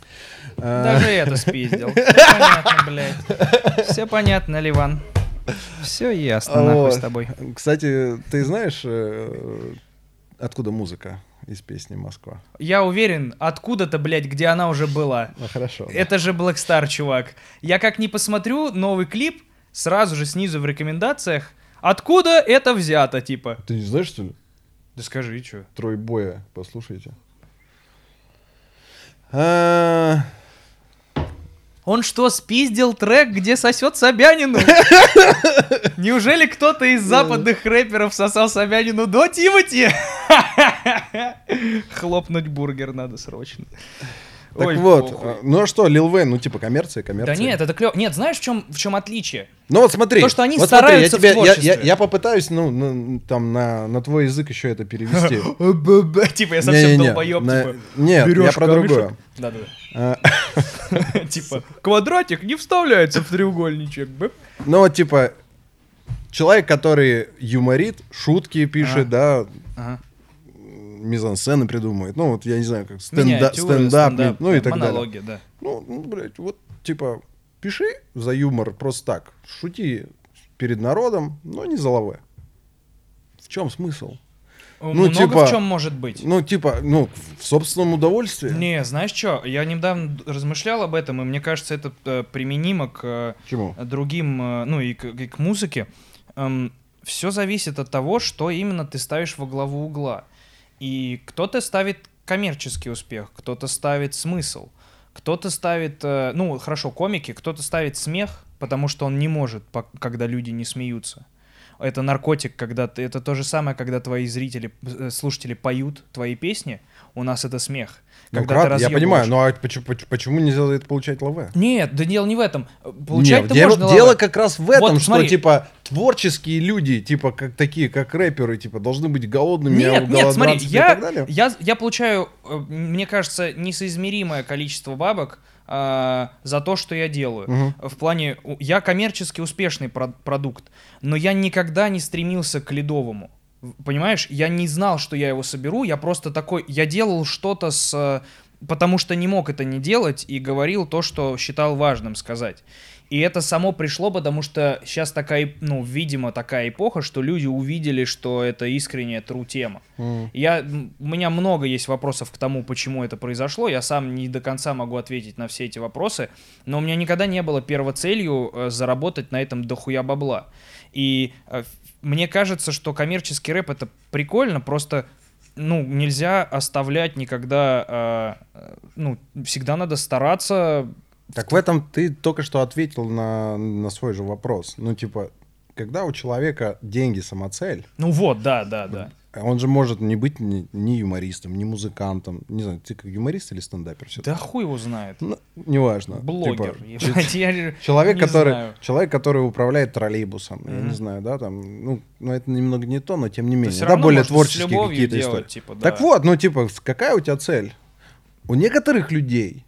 А, Даже это спиздил. *laughs* Все понятно, блядь. Все понятно, Ливан. Все ясно, нахуй с тобой. Кстати, ты знаешь, э, откуда музыка из песни «Москва»? Я уверен, откуда-то, блядь, где она уже была. Ну, хорошо. Это же Black Star, чувак. Я как не посмотрю новый клип, сразу же снизу в рекомендациях, откуда это взято, типа. Ты не знаешь, что ли? Да скажи, что. Трой боя, послушайте. А, Он что, спиздил трек, где сосет Собянину? *laughs* Неужели кто-то из западных рэперов сосал Собянину до Тимати? *laughs* Хлопнуть бургер надо срочно. Так Ой, вот, похуй. а, ну а что, Лил Вейн, ну типа коммерция, коммерция. Да нет, это клево. Нет, знаешь, в чем, в чем отличие? Ну вот смотри. То, что они вот смотри, я стараются тебе- я- я, я попытаюсь, ну, ну, там, на, на твой язык еще это перевести. *laughs* Типа, я совсем долбоеб, типа. Нет, я про другое. Да-да-да. А, *laughs* Типа, квадратик не вставляется в треугольничек. Ну вот типа, человек, который юморит, шутки пишет, да. Мизансцены придумывает. Ну вот я не знаю, как стенда- Миниатюры, стендап, стендап, ну и так далее. монологи, да. Ну, ну, блядь, вот, типа, пиши за юмор просто так. Шути перед народом, но не за лаве. В чем смысл? Много типа- в чем может быть. Ну, типа, ну, в собственном удовольствии. Не, знаешь что, я недавно размышлял об этом, и мне кажется, это э, применимо к э, Чему? другим, э, ну и к, и к музыке. все зависит от того, что именно ты ставишь во главу угла. И кто-то ставит коммерческий успех, кто-то ставит смысл, кто-то ставит, э, ну хорошо, комики, кто-то ставит смех, потому что он не может, когда люди не смеются. Это наркотик, когда ты, это то же самое, когда твои зрители, э, слушатели поют твои песни, у нас это смех. Ну, Когда крат- ты я разъебываешь. понимаю, но а почему, поч- почему нельзя это получать лаве? Нет, да дело не в этом. Нет, Получать-то дело, можно дело лаве. как раз в этом, Вот, что смотри. типа творческие люди, типа как такие, как рэперы, типа должны быть голодными, Нет, а нет, смотри, я, я, я получаю, э, мне кажется, несоизмеримое количество бабок а, за то, что я делаю. Мгм. В плане, я коммерчески успешный про- продукт, но я никогда не стремился к ледовому. Понимаешь, я не знал, что я его соберу, я просто такой, я делал что-то с... э, Потому что не мог это не делать и говорил то, что считал важным сказать. И это само пришло, потому что сейчас такая, ну, видимо, такая эпоха, что люди увидели, что это искренняя тру тема. М. Я, у меня много есть вопросов к тому, почему это произошло. Я сам не до конца могу ответить на все эти вопросы, но у меня никогда не было первоцелью э, заработать на этом дохуя бабла. И э, мне кажется, что коммерческий рэп это прикольно, просто ну, нельзя оставлять никогда, э, э, ну, всегда надо стараться. Так в этом ты только что ответил на, на свой же вопрос. Ну, типа, когда у человека деньги самоцель, Ну вот, да, да, да. он же может не быть ни, ни юмористом, ни музыкантом. Не знаю, ты как юморист или стендапер все Да хуй его знает. Ну, неважно. Блогер. Типа, я *laughs* Человек, не который, знаю. человек, который управляет троллейбусом, я Мгм. не знаю, да, там, ну, ну, это немного не то, но тем не менее, да, более творческие какие-то истории. типа, да. Так вот, ну, типа, какая у тебя цель? У некоторых людей,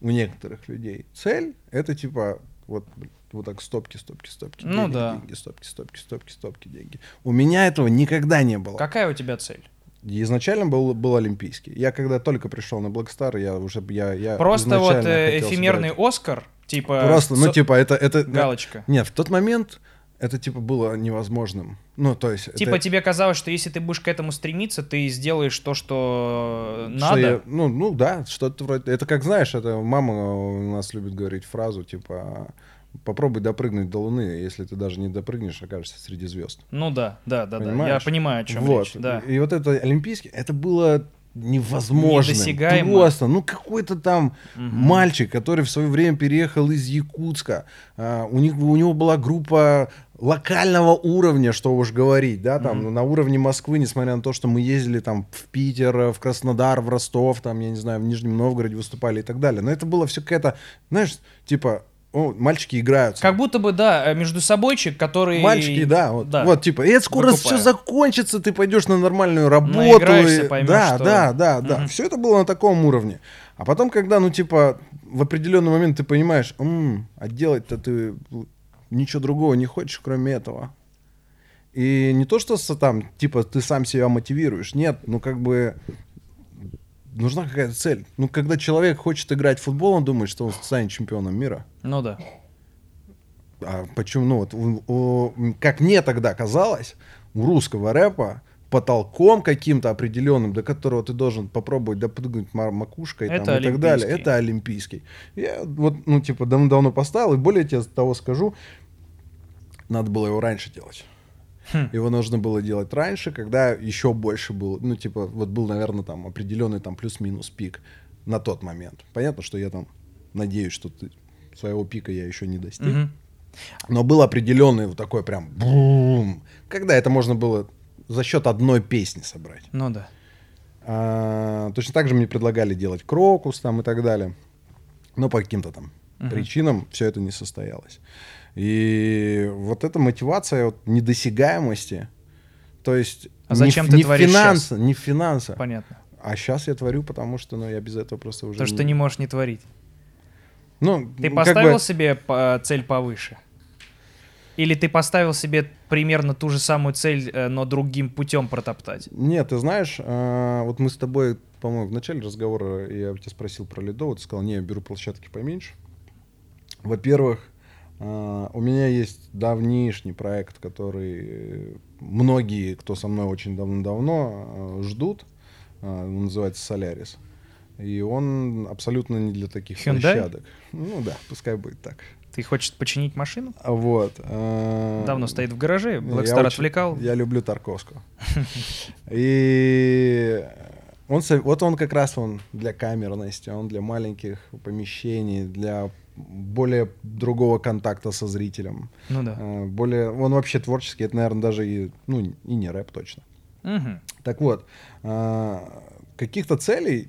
у некоторых людей цель это типа вот вот так стопки, стопки, стопки, Ну деньги, да. деньги, стопки, стопки, стопки, стопки, деньги. У меня этого никогда не было. Какая у тебя цель? изначально был, был олимпийский. Я когда только пришел на Black Star, я уже я, я Просто вот э, эфемерный сыграть. Оскар, типа... Просто, ну со- типа это это Галочка. Нет, в тот момент это типа было невозможным. Ну то есть Типа это- тебе казалось, что если ты будешь к этому стремиться, ты сделаешь то, что что надо. я- ну ну да, что-то вроде. Это как знаешь, это мама у нас любит говорить фразу типа попробуй допрыгнуть до Луны, если ты даже не допрыгнешь, окажешься среди звезд. Ну да, да, да, да. Я Понимаешь? понимаю, о чем вот. речь. Да. И вот это олимпийский, это было невозможно. Недосягаемо. Просто, ну какой-то там Мгм. мальчик, который в свое время переехал из Якутска. а, у, них, у него была группа локального уровня, что уж говорить, да, там, ну, на уровне Москвы, несмотря на то, что мы ездили там в Питер, э, в Краснодар, в Ростов, там, я не знаю, в Нижнем Новгороде выступали и так далее. Но это было все какая-то, знаешь, типа, о, мальчики играются. Как будто бы, да, э, между собойчик, который... Мальчики, да, вот, да. вот типа, и это скоро Выкупаю. все закончится, ты пойдешь на нормальную работу. Наиграешься, и- поймешь, да, что- да, да, да. Мгм. Все это было на таком уровне. А потом, когда, ну, типа, в определенный момент ты понимаешь, «М, а делать-то ты ничего другого не хочешь, кроме этого. И не то, что там, типа, ты сам себя мотивируешь. Нет, ну, как бы нужна какая-то цель. Ну, когда человек хочет играть в футбол, он думает, что он станет чемпионом мира. Ну да. А почему, ну вот, у- у- как мне тогда казалось, у русского рэпа потолком каким-то определенным, до которого ты должен попробовать допрыгнуть ма- макушкой Это там, и так далее, это олимпийский. Я вот, ну, типа, давно-давно поставил, и более тебе того скажу, надо было его раньше делать. Хм. Его нужно было делать раньше, когда еще больше был, ну, типа, вот был, наверное, там определенный там плюс-минус пик на тот момент. Понятно, что я там надеюсь, что ты, своего пика я еще не достиг. Но был определенный вот такой прям бум, когда это можно было за счет одной песни собрать. Ну да. А, точно так же мне предлагали делать крокус там и так далее. Но по каким-то там Мгм. причинам все это не состоялось. И вот эта мотивация вот, недосягаемости, то есть А не зачем в- ты не творишь финансы, не в финансы. Понятно. А сейчас я творю, потому что ну, я без этого просто уже... Потому что ты не можешь не творить. Ну, Ты поставил бы- себе по- цель повыше? Или ты поставил себе примерно ту же самую цель, э, но другим путем протоптать? Нет, ты знаешь, а, вот мы с тобой, по-моему, в начале разговора я тебя спросил про Ледово, ты сказал, не, я беру площадки поменьше. Во-первых, а, у меня есть давнишний проект, который э, многие, кто со мной очень давно-давно, ждут. Он называется «Солярис». И он абсолютно не для таких Hyundai? площадок. Ну да, пускай будет так. Ты хочешь починить машину? А Вот. а, Давно стоит в гараже, Blackstar отвлекал. Я люблю Тарковского. *laughs* И он, вот он как раз он для камерности, он для маленьких помещений, для более другого контакта со зрителем. Ну да. Э, Более, он вообще творческий, это, наверное, даже и, ну, и не рэп точно. Мгм. Так вот, а, каких-то целей,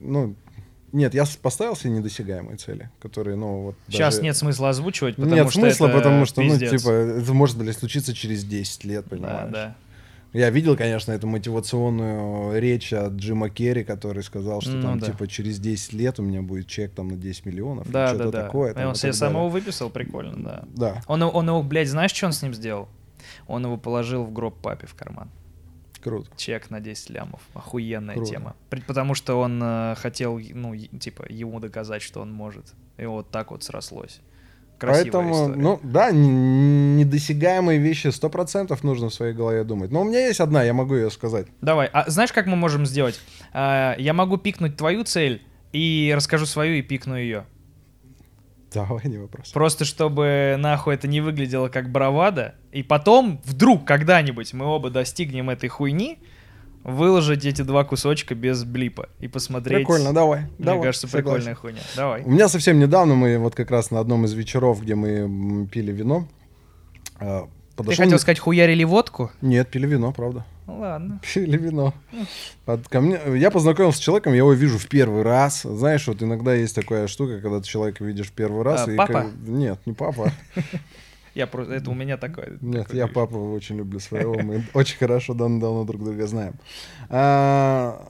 ну, нет, я поставил себе недосягаемые цели, которые, ну, вот Сейчас даже- нет смысла озвучивать, потому Нет что смысла, это потому что, пиздец. ну, типа, это может, блядь, случиться через 10 лет, понимаешь? Да, да. Я видел, конечно, эту мотивационную речь от Джима Керри, который сказал, что Ну там, да. типа, через 10 лет у меня будет чек там на 10 миллионов, Да, да, да. такое. Там, он себе так самого выписал, прикольно, да. Да, Он, он его, блядь, знаешь, что он с ним сделал? Он его положил в гроб папе в карман. Круто. Чек на 10 лямов. Охуенная Круто. тема. Потому что он э, хотел, ну, типа, ему доказать, что он может. И вот так вот срослось. Красивая Поэтому, история. ну, да, недосягаемые вещи 100% нужно в своей голове думать. Но у меня есть одна, я могу ее сказать. Давай, а знаешь, как мы можем сделать? А, я могу пикнуть твою цель и расскажу свою и пикну ее. Давай, не вопрос. Просто чтобы нахуй это не выглядело как бравада. И потом, вдруг, когда-нибудь мы оба достигнем этой хуйни, выложить эти два кусочка без блипа и посмотреть. Прикольно, давай. Мне давай, кажется, согласен. прикольная хуйня. Давай. У меня совсем недавно мы вот как раз на одном из вечеров, где мы пили вино, э, Ты подошел... хотел сказать хуярили водку? Нет, пили вино, правда. Ну ладно. Пили вино. Под- ко мне, я познакомился с человеком, я его вижу в первый раз. Знаешь, вот иногда есть такая штука, когда ты человека видишь в первый раз. А, и папа? как- Нет, не папа. Я просто, это у меня такое. Нет, такое я папу очень люблю своего. Мы очень хорошо давно друг друга знаем. А,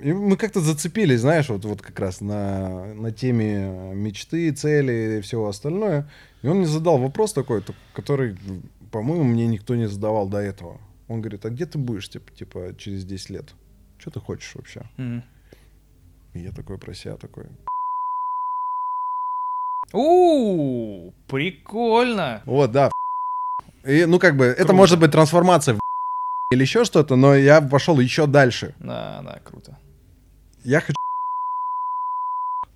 И мы как-то зацепились, знаешь, вот, вот как раз на, на теме мечты, цели и всего остальное. И он мне задал вопрос такой, который, по-моему, мне никто не задавал до этого. Он говорит, а где ты будешь, типа, типа через 10 лет? Что ты хочешь вообще? Мгм. И я такой про себя такой. У, прикольно. Вот, да. И, ну, как бы, это Круто. может быть трансформация в или еще что-то, но я пошел еще дальше. Да, да, круто. Я хочу,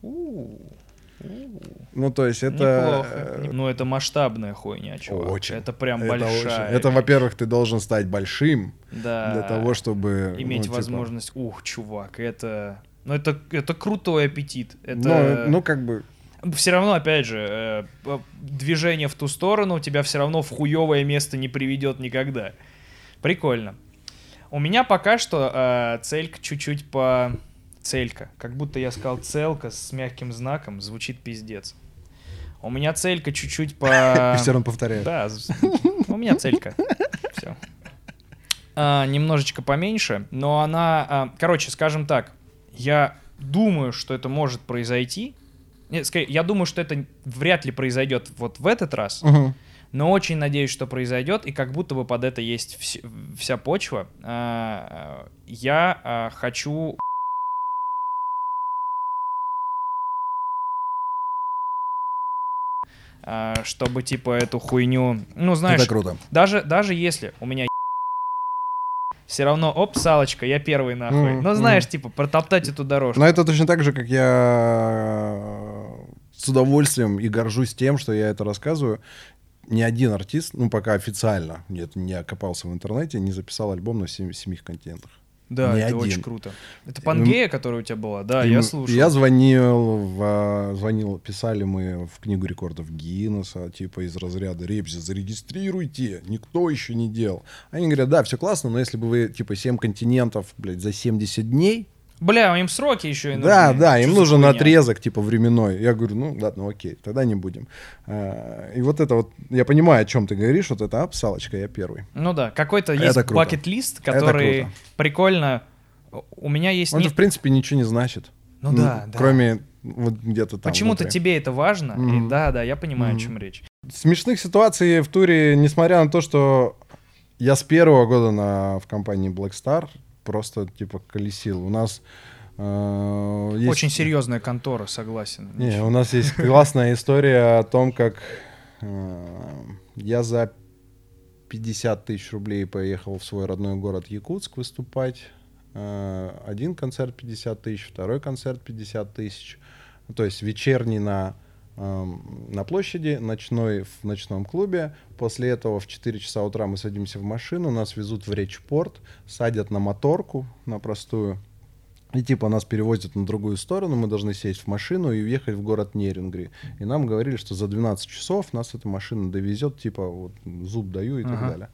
У, у. Ну, то есть это... Неплохо. э, Ну, это масштабная хуйня, чувак. Очень. Это прям это большая. очень- Это, во-первых, ты должен стать большим да. для того, чтобы... иметь ну, типа, возможность. Ух, чувак, это. Ну, это, это крутой аппетит. Ну, Это. ну, как бы... Все равно, опять же, э, п- движение в ту сторону тебя все равно в хуевое место не приведет никогда. Прикольно. У меня пока что э, целька чуть-чуть по... Целька. Как будто я сказал целка с мягким знаком. Звучит пиздец. У меня целька чуть-чуть по... *laughs* Все равно повторяю. Да, у меня целька. Все. немножечко поменьше, но она... а, короче, скажем так, я думаю, что это может произойти. Нет, скорее, я думаю, что это вряд ли произойдет вот в этот раз, но очень надеюсь, что произойдет, и как будто бы под это есть вс- вся почва. А, я а, хочу... чтобы, типа, эту хуйню... Ну, знаешь, Это круто. даже, даже если у меня *laughs* все равно, оп, салочка, я первый нахуй. Мгм, ну, знаешь, типа, протоптать эту дорожку. Но это точно так же, как я э, с удовольствием и горжусь тем, что я это рассказываю. Ни один артист, ну пока официально, нет, не окопался в интернете, не записал альбом на семи, семи континентах. Да, ни это один. очень круто. Это Пангея, которая у тебя была? Да, И я слушал. Я звонил, в, а, звонил, писали мы в книгу рекордов Гиннесса, типа из разряда Репси, зарегистрируйте, никто еще не делал. Они говорят, да, все классно, но если бы вы, типа, 7 континентов, блядь, за 70 дней, Бля, им сроки еще и нужны. Да, да, им нужен хуйня? отрезок, типа, временной. Я говорю, ну, ладно, окей, тогда не будем. А, И вот это вот, я понимаю, о чем ты говоришь, вот это апсалочка, я первый. Ну да, какой-то есть круто. бакет-лист, который прикольно... У меня есть... Он не- в принципе, ничего не значит. Ну да, да. Кроме вот где-то там. Почему-то тебе это важно. и Мгм. да, да, я понимаю, Мгм. о чем речь. Смешных ситуаций в туре, несмотря на то, что я с первого года на, в компании Black Star просто, типа, колесил. У нас э, есть... Очень серьезная контора, согласен. Не, у нас есть *laughs* классная история о том, как э, я за 50 тысяч рублей поехал в свой родной город Якутск выступать. Э, Один концерт 50 тысяч, второй концерт 50 тысяч. То есть вечерний на, на площади, ночной в ночном клубе. После этого в 4 часа утра мы садимся в машину, нас везут в речпорт, садят на моторку, на простую. И типа нас перевозят на другую сторону, мы должны сесть в машину и уехать в город Нерингри. И нам говорили, что за 12 часов нас эта машина довезет, типа вот зуб даю и так Ага. далее.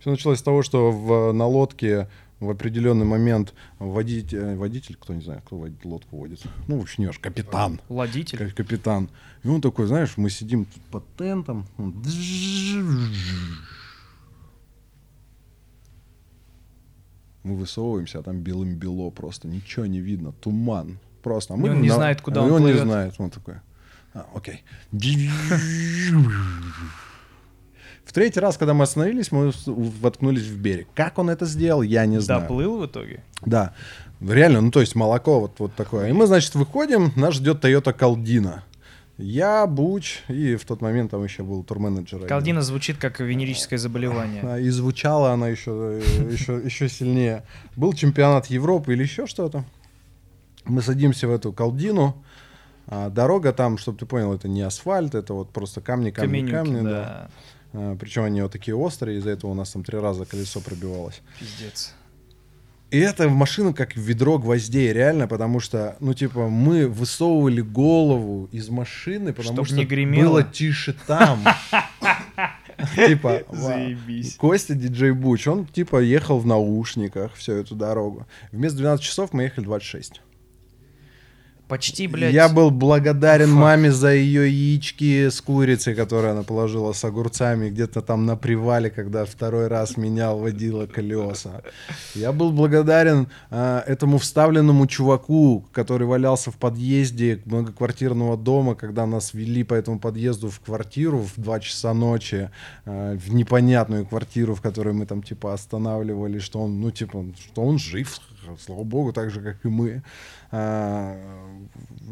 Все началось с того, что в, на лодке в определенный момент водитель, э, водитель, кто не знаю, кто водит, лодку водит, ну, учнешь, капитан, Ладитель. как капитан. И он такой, знаешь, мы сидим тут под тентом, он мы высовываемся, а там белым-бело просто, ничего не видно, туман. Просто. А мы И он не на- знает, куда и он он не плывет. знает. Он такой, а, окей. В третий раз, когда мы остановились, мы воткнулись в берег. Как он это сделал, я не знаю. Доплыл в итоге? Да, реально, ну то есть молоко вот, вот такое. И мы, значит, выходим, нас ждет Toyota Калдина. Я, Буч, и в тот момент там еще был турменеджер. Калдина звучит как венерическое заболевание. И звучала она еще, еще, еще сильнее. Был чемпионат Европы или еще что-то. Мы садимся в эту колдину. а дорога там, чтобы ты понял, это не асфальт, это вот просто камни, камни, Каменюки, камни. Да. да. А, причем они вот такие острые, из-за этого у нас там три раза колесо пробивалось. Пиздец. И это машина как ведро гвоздей, реально, потому что, ну, типа, мы высовывали голову из машины, потому Чтоб что было тише там. *laughs* Типа, Заебись. Костя, диджей Буч, он, типа, ехал в наушниках всю эту дорогу. Вместо 12 часов мы ехали 26. Почти, блядь. Я был благодарен Фак. маме за ее яички с курицей, которые она положила с огурцами где-то там на привале, когда второй раз менял, водила колеса. Я был благодарен а, этому вставленному чуваку, который валялся в подъезде многоквартирного дома, когда нас вели по этому подъезду в квартиру в 2 часа ночи, а, в непонятную квартиру, в которой мы там типа останавливали, что он, ну типа, что он жив, слава богу, так же, как и мы. А,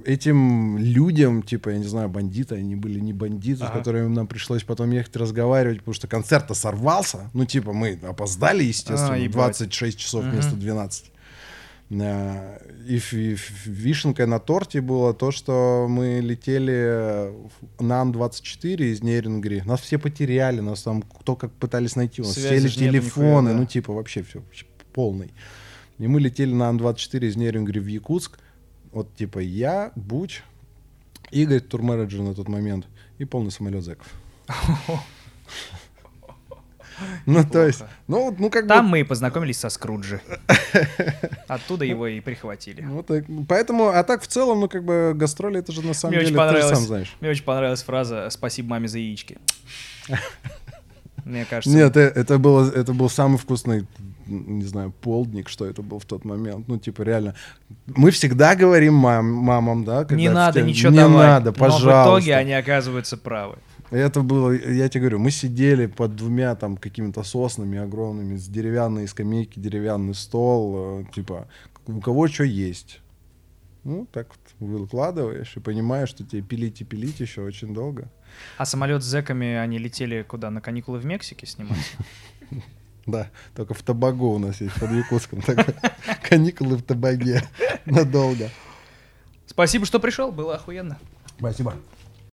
этим людям, типа, я не знаю, бандиты, они были не бандиты, с Ага. которыми нам пришлось потом ехать разговаривать, потому что концерт-то сорвался. Ну, типа, мы опоздали, естественно, А, ебать. 26 часов вместо 12. А, И фи- вишенкой на торте было то, что мы летели на Ан-24 из Нейрингри. Нас все потеряли, нас там кто как пытались найти. У нас Связи сели телефоны, нихуя, да. ну типа вообще все полный. И мы летели на Ан-24 из Нейрингри в Якутск. Вот типа я, Буч, Игорь, турменеджер на тот момент, и полный самолет зэков. Ну, то есть, ну, ну, как Там бы... мы и познакомились со Скруджи. Оттуда его и прихватили. Вот так. Поэтому, а так в целом, ну, как бы, гастроли, это же на самом Мне деле, ты сам знаешь. Мне очень понравилась фраза «Спасибо маме за яички». *laughs* Мне кажется, Нет, э- это, было, это был самый вкусный, не знаю, полдник, что это был в тот момент. Ну, типа, реально. Мы всегда говорим мам, мамам, да? не надо те- ничего Не давать. надо, Но пожалуйста. в итоге они оказываются правы. Это было, я тебе говорю, мы сидели под двумя там какими-то соснами огромными, с деревянной скамейки, деревянный стол, э, типа, у кого что есть. Ну, так вот выкладываешь и понимаешь, что тебе пилить и пилить еще очень долго. А самолет с зэками, они летели куда? На каникулы в Мексике снимать? *laughs* Да, только в Табаго у нас есть под Якутском. Каникулы в Табаге. *laughs* Надолго. Спасибо, что пришел, было охуенно. Спасибо.